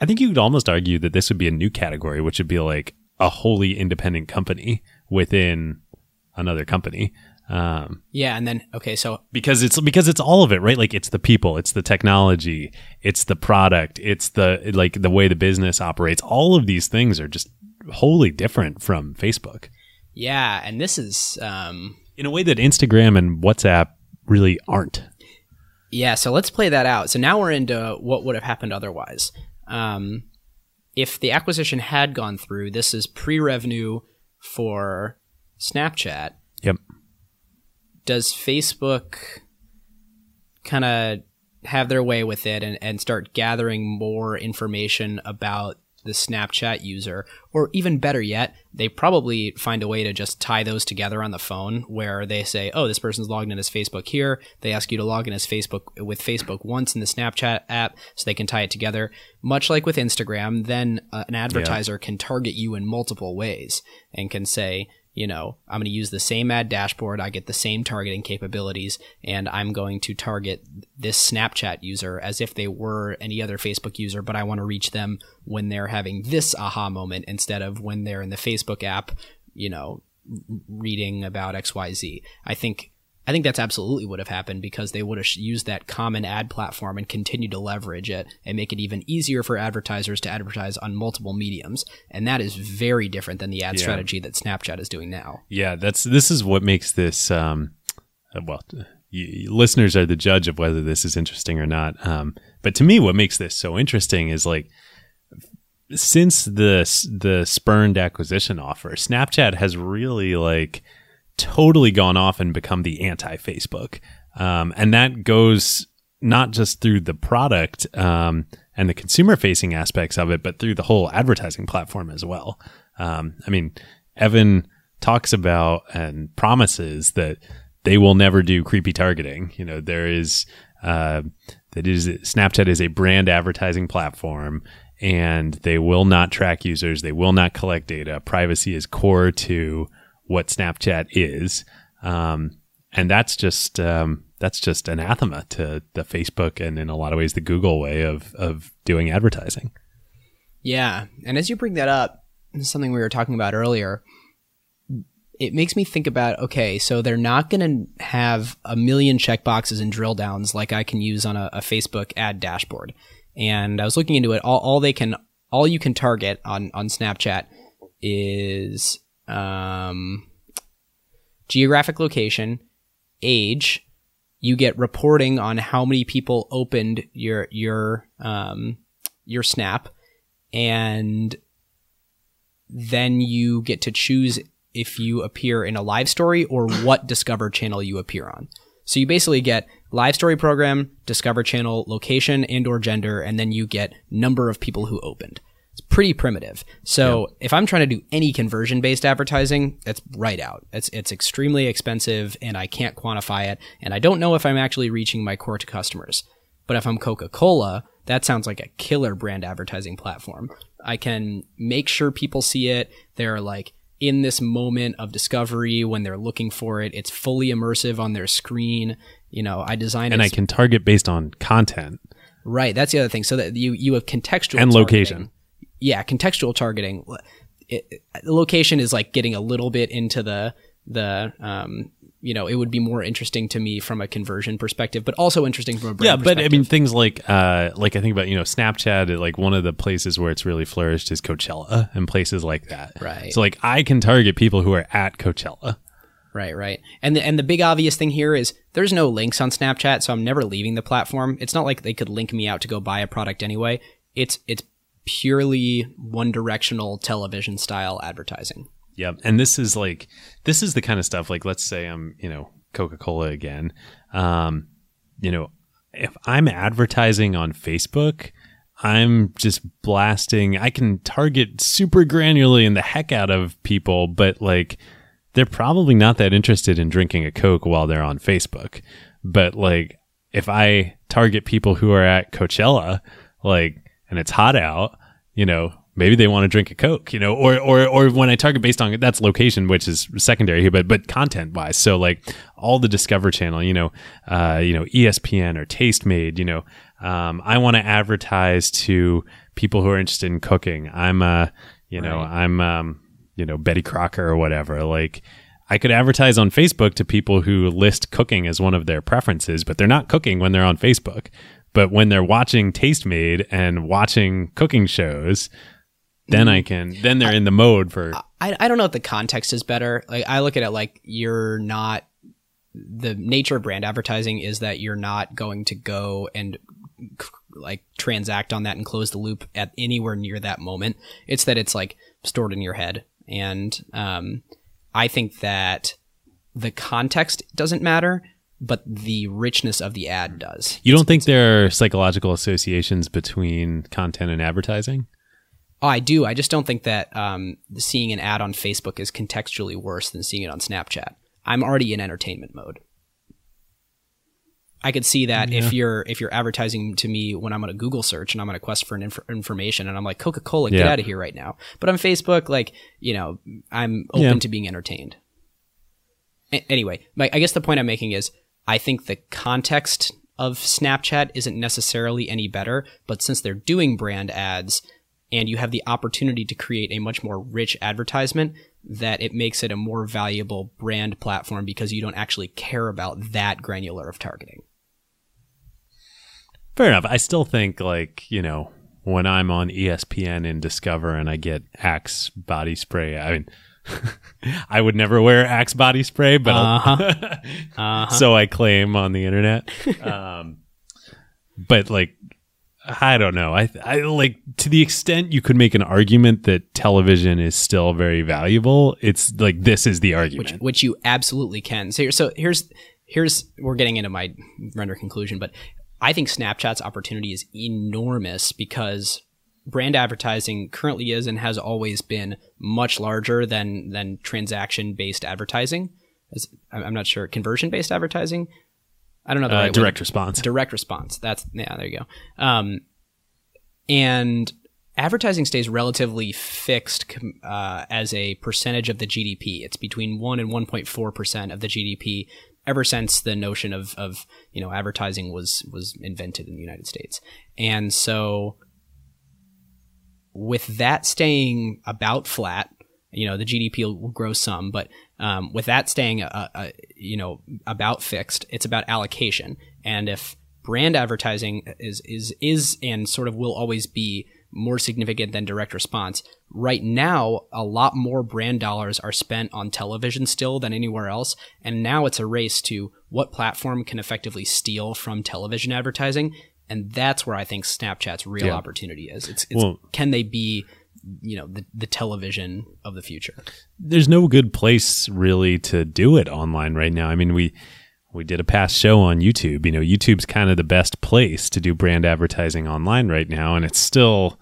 I think you could almost argue that this would be a new category, which would be like a wholly independent company within another company. Um, yeah and then okay so because it's because it's all of it right like it's the people it's the technology it's the product it's the like the way the business operates all of these things are just wholly different from facebook yeah and this is um in a way that instagram and whatsapp really aren't Yeah, so let's play that out. So now we're into what would have happened otherwise. Um, if the acquisition had gone through, this is pre revenue for Snapchat. yep Does Facebook kind of have their way with it and, and start gathering more information about the Snapchat user? Or even better yet, they probably find a way to just tie those together on the phone where they say, oh, this person's logged in as Facebook here. They ask you to log in as Facebook with Facebook once in the Snapchat app so they can tie it together. Much like with Instagram, then uh, an advertiser can target you in multiple ways and can say, you know, I'm going to use the same ad dashboard. I get the same targeting capabilities, and I'm going to target this Snapchat user as if they were any other Facebook user, but I want to reach them when they're having this aha moment instead of when they're in the Facebook app, you know, reading about XYZ. I think. I think that's absolutely what would have happened because they would have used that common ad platform and continued to leverage it and make it even easier for advertisers to advertise on multiple mediums. And that is very different than the ad Yeah. strategy that Snapchat is doing now. yeah that's this is what makes this um uh, well y listeners are the judge of whether this is interesting or not um but to me what makes this so interesting is like since the the spurned acquisition offer snapchat has really like totally gone off and become the anti facebook um and that goes not just through the product um and the consumer facing aspects of it but through the whole advertising platform as well um i mean evan talks about and promises that they will never do creepy targeting. You know, there is uh, that is Snapchat is a brand advertising platform, and they will not track users. They will not collect data. Privacy is core to what Snapchat is. Um, and that's just um, that's just anathema to the Facebook and in a lot of ways the Google way of of doing advertising. Yeah, and as you bring that up, something we were talking about earlier, it makes me think about okay, so they're not going to have a million checkboxes and drill downs like I can use on a, a, Facebook ad dashboard. And I was looking into it. All, all they can, all you can target on on Snapchat is um, geographic location, age. You get reporting on how many people opened your your um, your Snap, and then you get to choose if you appear in a live story or what Discover channel you appear on. So you basically get live story program, Discover channel, location and or gender, and then you get number of people who opened. Pretty primitive. So if I'm trying to do any conversion based advertising, that's right out. It's it's extremely expensive and I can't quantify it and I don't know if I'm actually reaching my core to customers. But if I'm Coca-Cola, that sounds like a killer brand advertising platform. I can make sure people see it. They're like in this moment of discovery when they're looking for it. It's fully immersive on their screen. You know, I design and I can target based on content. Right, that's the other thing. So that you you have contextual and targeting. location. Yeah, contextual targeting. It, it, location is like getting a little bit into the the um, you know, it would be more interesting to me from a conversion perspective, but also interesting from a brand yeah. But I mean, things like uh, like I think about you know Snapchat. Like one of the places where it's really flourished is Coachella and places like that. Right. So like I can target people who are at Coachella. Right, right. And the, and the big obvious thing here is there's no links on Snapchat, so I'm never leaving the platform. It's not like they could link me out to go buy a product anyway. It's it's purely one directional television style advertising. Yep. And this is like this is the kind of stuff like let's say I'm, you know, Coca-Cola again. Um, you know, if I'm advertising on Facebook, I'm just blasting. I can target super granularly and the heck out of people, but like they're probably not that interested in drinking a Coke while they're on Facebook. But like if I target people who are at Coachella, like and it's hot out, you know, maybe they want to drink a Coke, you know, or or or when I target based on that's location, which is secondary here, but but content wise. So like all the Discover Channel, you know, uh, you know, ESPN or Tastemade, you know, um, I want to advertise to people who are interested in cooking. I'm uh, you know, Right. I'm um, you know, Betty Crocker or whatever. Like I could advertise on Facebook to people who list cooking as one of their preferences, but they're not cooking when they're on Facebook. But when they're watching Tastemade and watching cooking shows, then I can then they're in the mode for I, I don't know if the context is better. Like I look at it like you're not the nature of brand advertising is that you're not going to go and like transact on that and close the loop at anywhere near that moment. It's that it's like stored in your head. And um, I think that the context doesn't matter, but the richness of the ad does. You don't think there are psychological associations between content and advertising? Oh, I do. I just don't think that um, seeing an ad on Facebook is contextually worse than seeing it on Snapchat. I'm already in entertainment mode. I could see that if you're if you're advertising to me when I'm on a Google search and I'm on a quest for an inf- information and I'm like Coca Cola, get Yeah. out of here right now. But on Facebook, like you know, I'm open Yeah. to being entertained. A- anyway, my, I guess the point I'm making is I think the context of Snapchat isn't necessarily any better, but since they're doing brand ads and you have the opportunity to create a much more rich advertisement, that it makes it a more valuable brand platform because you don't actually care about that granular of targeting. Fair enough. I still think like, you know, when I'm on ESPN and Discover and I get Axe body spray, I mean I would never wear Axe body spray, but I'll- Uh-huh. so I claim on the internet. um, but like, I don't know. I, I like to the extent you could make an argument that television is still very valuable. It's like this is the which argument. which you absolutely can. So, so here's here's we're getting into my render conclusion, but I think Snapchat's opportunity is enormous because brand advertising currently is and has always been much larger than than transaction based advertising. As- I'm not sure conversion based advertising. I don't know the Uh, right word. direct response. direct response. That's yeah, there you go. Um, and advertising stays relatively fixed uh, as a percentage of the GDP. It's between one and one point four percent of the GDP ever since the notion of of you know advertising was was invented in the United States, and so with that staying about flat, you know the GDP will grow some, but um, with that staying uh, uh, you know about fixed, it's about allocation, and if brand advertising is is is and sort of will always be more significant than direct response. Right now, a lot more brand dollars are spent on television still than anywhere else. And now it's a race to what platform can effectively steal from television advertising. And that's where I think Snapchat's real Yeah. opportunity is. It's, it's Well- can they be, you know, the, the television of the future? there's no good place really to do it online right now. I mean, we we did a past show on YouTube. You know, YouTube's kind of the best place to do brand advertising online right now, and it's still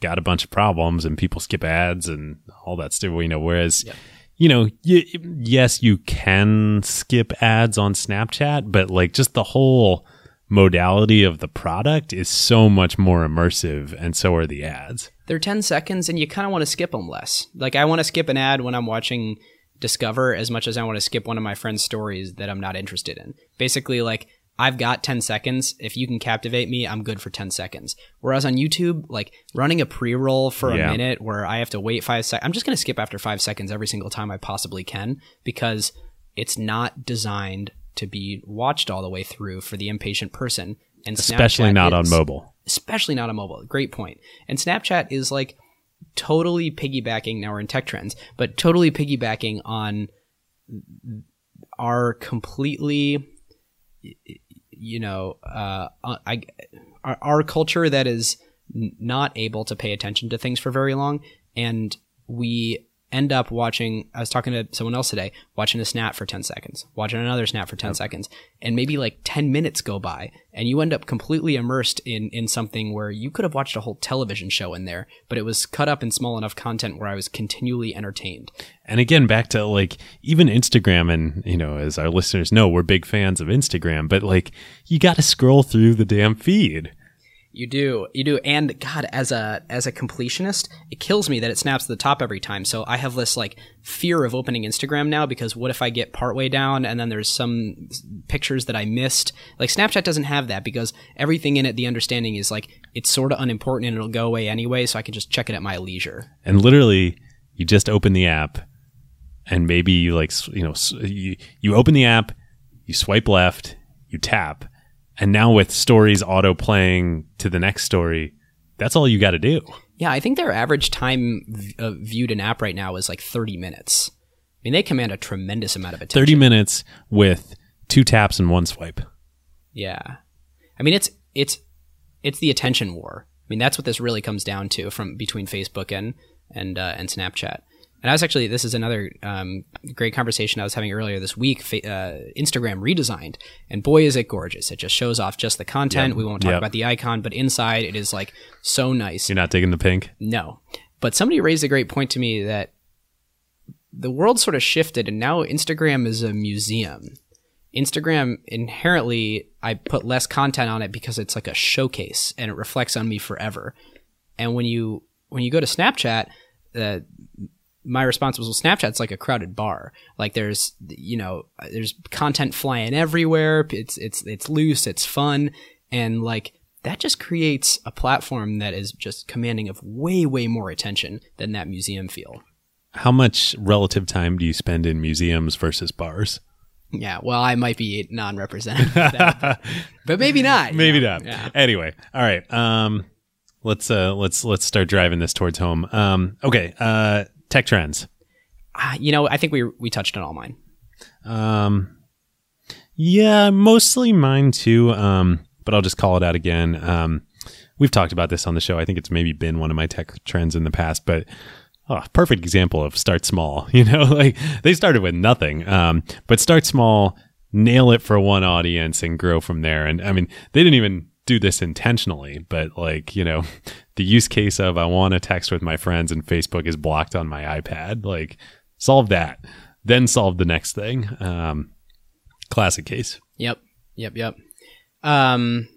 got a bunch of problems and people skip ads and all that stuff. You know, whereas. You know, y- yes, you can skip ads on Snapchat, but like just the whole modality of the product is so much more immersive, and so are the ads. they're 10 seconds and you kind of want to skip them less. Like I want to skip an ad when I'm watching Discover as much as I want to skip one of my friend's stories that I'm not interested in. Basically, like I've got 10 seconds. If you can captivate me, I'm good for 10 seconds. Whereas on YouTube, like running a pre roll for Yeah. a minute where I have to wait five seconds, I'm just going to skip after five seconds every single time I possibly can because it's not designed to be watched all the way through for the impatient person. And Especially Snapchat not on mobile. especially not on mobile. Great point. And Snapchat is like totally piggybacking. Now we're in tech trends, but totally piggybacking on our completely, you know, uh, I, our, our culture that is not able to pay attention to things for very long, and we end up watching i was talking to someone else today watching a snap for 10 seconds watching another snap for 10 seconds and maybe like 10 minutes go by and you end up completely immersed in in something where you could have watched a whole television show in there but it was cut up in small enough content where i was continually entertained And again, back to like even Instagram, and you know, as our listeners know, we're big fans of Instagram, but like you got to scroll through the damn feed. You do, you do, and God, as a as a completionist, it kills me that it snaps to the top every time. So I have this like fear of opening Instagram now because what if I get partway down and then there's some pictures that I missed? Like Snapchat doesn't have that because everything in it, the understanding is like it's sort of unimportant and it'll go away anyway, so I can just check it at my leisure. And literally, you just open the app, and maybe you like you know you you open the app, you swipe left, you tap, and now with stories auto playing to the next story, that's all you got to do. Yeah, I think their average time v- uh, viewed an app right now is like 30 minutes. I mean, they command a tremendous amount of attention. Thirty minutes with two taps and one swipe. Yeah. I mean it's it's it's the attention war. I mean that's what this really comes down to from between Facebook and and uh, and Snapchat. And I was actually this is another um, great conversation I was having earlier this week. Uh, Instagram redesigned, and boy is it gorgeous! It just shows off just the content. We won't talk Yep. about the icon, but inside it is like so nice. You're not digging the pink. No. But somebody raised a great point to me that the world sort of shifted and now Instagram is a museum. Instagram inherently, I put less content on it because it's like a showcase and it reflects on me forever. And when you when you go to Snapchat, uh, my response was, well, Snapchat's like a crowded bar. Like there's, you know, there's content flying everywhere. It's it's it's loose. It's fun, and like that just creates a platform that is just commanding of way way more attention than that museum feel. How much relative time do you spend in museums versus bars? Yeah, well, I might be non-representative, but, but maybe not. Maybe know? not. Yeah. Anyway, all right. Um, let's uh, let's let's start driving this towards home. Um, okay. Uh, tech trends. Ah, You know, I think we we touched on all mine. Um, yeah, mostly mine too. Um, but I'll just call it out again. Um, we've talked about this on the show. I think it's maybe been one of my tech trends in the past, but oh, perfect example of start small. You know, like they started with nothing, um, but start small, nail it for one audience, and grow from there. And I mean, they didn't even do this intentionally, but like you know, the use case of I want to text with my friends and Facebook is blocked on my iPad. Like, solve that, then solve the next thing. Um, classic case. Yep, yep, yep. Um,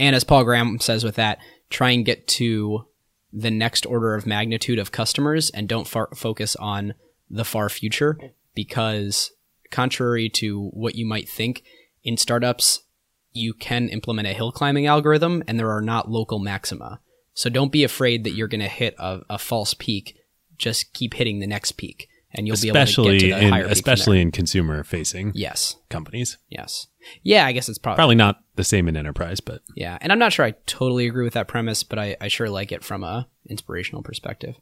and as Paul Graham says with that, try and get to the next order of magnitude of customers and don't far- focus on the far future because contrary to what you might think in startups you can implement a hill climbing algorithm and there are not local maxima so don't be afraid that you're going to hit a, a false peak. Just keep hitting the next peak and you'll especially be able to get to the higher peak especially in consumer facing yes. companies. yes. Yeah i guess it's probably, Probably not the same in enterprise, but yeah and i'm not sure i totally agree with that premise but i, I sure like it from a inspirational perspective.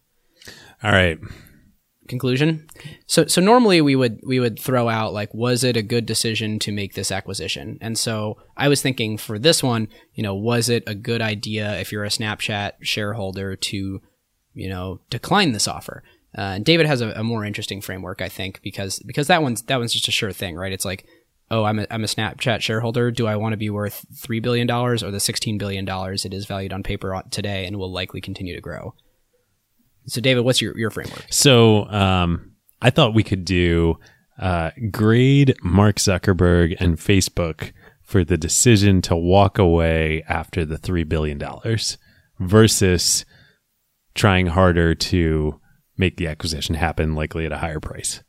All right. Conclusion. So so normally we would we would throw out like was it a good decision to make this acquisition? And so I was thinking for this one, you know, was it a good idea if you're a Snapchat shareholder to, you know, decline this offer? Uh, and David has a, a more interesting framework, I think, because because that one's that one's just a sure thing, right? It's like, oh, I'm a, I'm a Snapchat shareholder. Do I want to be worth three billion dollars or the sixteen billion dollars it is valued on paper today and will likely continue to grow? So, David, what's your, your framework? So um, I thought we could do uh, grade Mark Zuckerberg and Facebook for the decision to walk away after the $3 billion versus trying harder to make the acquisition happen, likely at a higher price.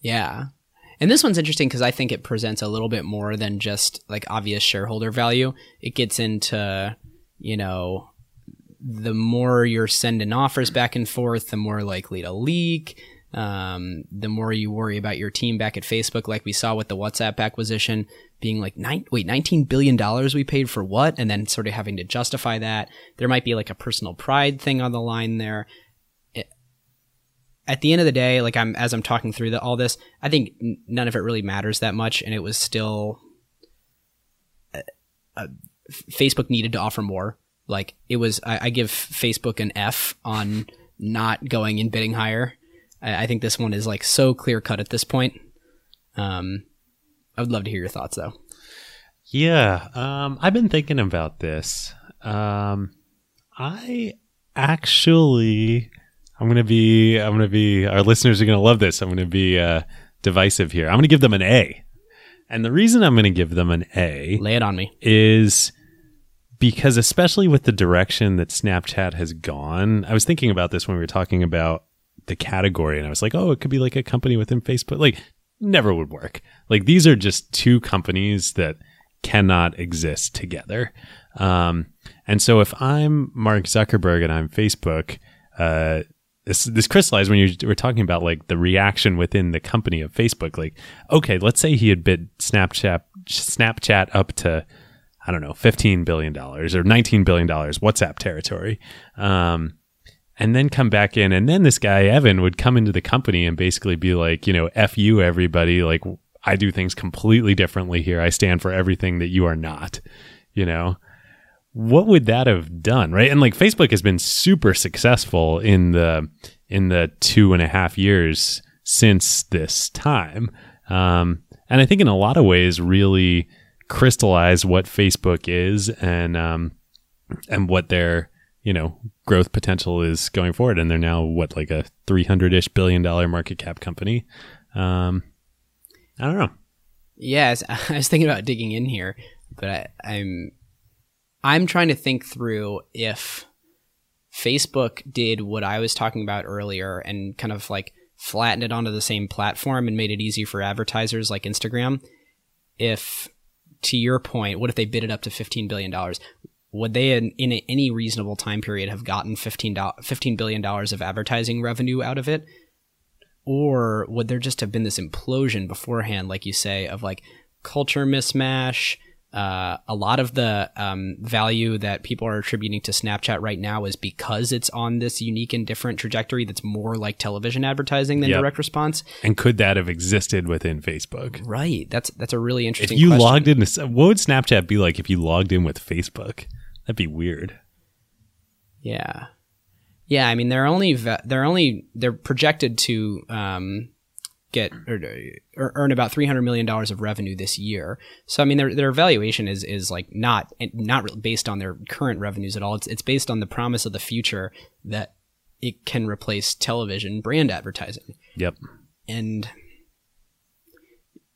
Yeah. And this one's interesting because I think it presents a little bit more than just like obvious shareholder value. It gets into, you know, the more you're sending offers back and forth, the more likely to leak. Um, the more you worry about your team back at Facebook, like we saw with the WhatsApp acquisition, being like nine, wait, nineteen billion dollars we paid for what, and then sort of having to justify that. There might be like a personal pride thing on the line there at the end of the day, like I'm as I'm talking through the, all this, I think none of it really matters that much, and it was still uh, uh, Facebook needed to offer more. Like it was, I, I give Facebook an F on not going and bidding higher. I, I think this one is like so clear cut at this point. Um, I would love to hear your thoughts though. Yeah, um, I've been thinking about this. Um, I actually, I'm gonna be, I'm gonna be. Our listeners are gonna love this. I'm gonna be uh, divisive here. I'm gonna give them an A, and the reason I'm gonna give them an A Lay it on me. is because especially with the direction that Snapchat has gone, I was thinking about this when we were talking about the category and I was like, oh, it could be like a company within Facebook. Like never would work. Like these are just two companies that cannot exist together. Um, and so if I'm Mark Zuckerberg and I'm Facebook, uh, this this crystallized when you were talking about like the reaction within the company of Facebook. Like, okay, let's say he had bid Snapchat Snapchat up to I don't know, $15 billion or $19 billion WhatsApp territory. Um, and then come back in. And then this guy, Evan, would come into the company and basically be like, you know, F you, everybody. Like, I do things completely differently here. I stand for everything that you are not, you know? What would that have done? Right. And like Facebook has been super successful in the, in the two and a half years since this time. Um, and I think in a lot of ways, really, crystallize what Facebook is and um, and what their you know growth potential is going forward. And they're now what like a three hundred ish billion dollar market cap company. Um, I don't know. Yes, I was thinking about digging in here, but I, I'm I'm trying to think through if Facebook did what I was talking about earlier and kind of like flattened it onto the same platform and made it easy for advertisers like Instagram. If to your point, what if they bid it up to fifteen billion dollars? Would they, in, in any reasonable time period, have gotten $15, $15 billion of advertising revenue out of it? Or would there just have been this implosion beforehand, like you say, of like culture mismatch? Uh, a lot of the um, value that people are attributing to Snapchat right now is because it's on this unique and different trajectory that's more like television advertising than Yep. direct response. And could that have existed within Facebook? Right. That's that's a really If interesting. you question. logged in, what would Snapchat be like if you logged in with Facebook? That'd be weird. Yeah, yeah. I mean, they're only they're only they're projected to um, get mm. or, or earn about three hundred million dollars of revenue this year. So I mean, their their valuation is is like not not based on their current revenues at all. It's it's based on the promise of the future that it can replace television brand advertising. Yep. And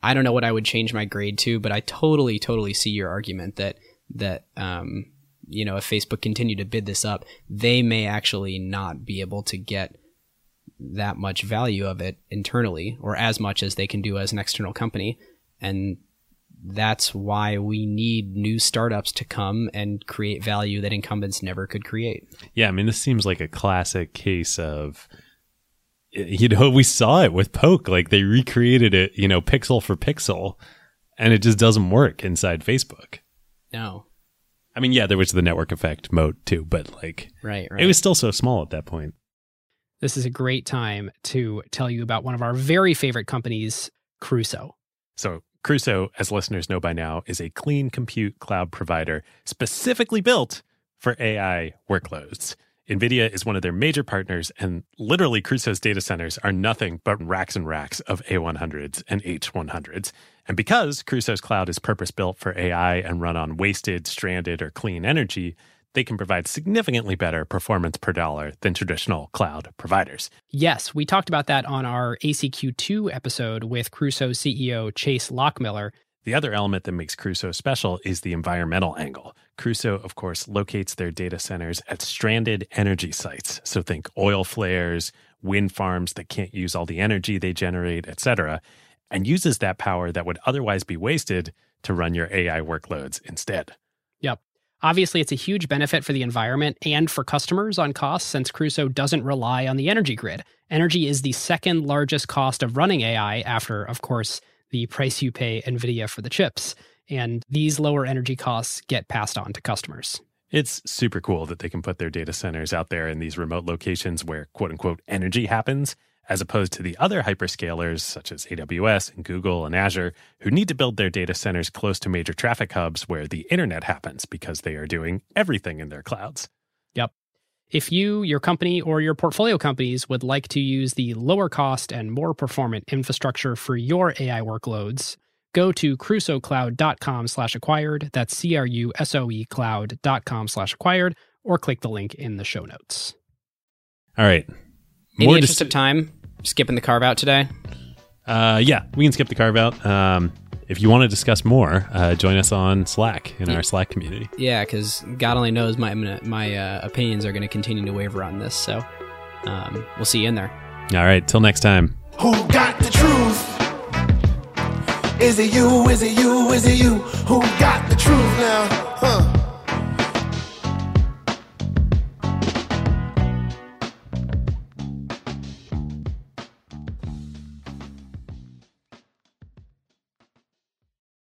I don't know what I would change my grade to, but I totally totally see your argument that that um, you know, if Facebook continue to bid this up, they may actually not be able to get that much value of it internally or as much as they can do as an external company. And that's why we need new startups to come and create value that incumbents never could create. Yeah, I mean, this seems like a classic case of, you know, we saw it with Poke. Like they recreated it, you know, pixel for pixel, and it just doesn't work inside Facebook. No. I mean, yeah, there was the network effect mode too, but like, Right, right. it was still so small at that point. This is a great time to tell you about one of our very favorite companies, Crusoe. So, Crusoe, as listeners know by now, is a clean compute cloud provider specifically built for AI workloads. NVIDIA is one of their major partners, and literally Crusoe's data centers are nothing but racks and racks of A100s and H100s. And because Crusoe's cloud is purpose built for AI and run on wasted, stranded, or clean energy, they can provide significantly better performance per dollar than traditional cloud providers. Yes, we talked about that on our ACQ2 episode with Crusoe CEO Chase Lochmiller. The other element that makes Crusoe special is the environmental angle. Crusoe, of course, locates their data centers at stranded energy sites. So think oil flares, wind farms that can't use all the energy they generate, etc., and uses that power that would otherwise be wasted to run your AI workloads instead. Yep. Obviously, it's a huge benefit for the environment and for customers on costs since Crusoe doesn't rely on the energy grid. Energy is the second largest cost of running AI after, of course, the price you pay NVIDIA for the chips. And these lower energy costs get passed on to customers. It's super cool that they can put their data centers out there in these remote locations where quote unquote energy happens, as opposed to the other hyperscalers such as AWS and Google and Azure, who need to build their data centers close to major traffic hubs where the internet happens because they are doing everything in their clouds. Yep. If you, your company, or your portfolio companies would like to use the lower cost and more performant infrastructure for your AI workloads, go to crusoecloud.com slash acquired. That's C-R-U-S-O-E cloud.com slash acquired, or click the link in the show notes. All right. In More the dis- interest of time, skipping the carve out today. uh, yeah, we can skip the carve out. Um, if you want to discuss more, uh, join us on Slack in our Slack community. Yeah, because God only knows my my uh, opinions are going to continue to waver on this. So um, we'll see you in there. All right. Till next time. Who got the truth? Is it you? Is it you? Is it you? Who got the truth now? Huh?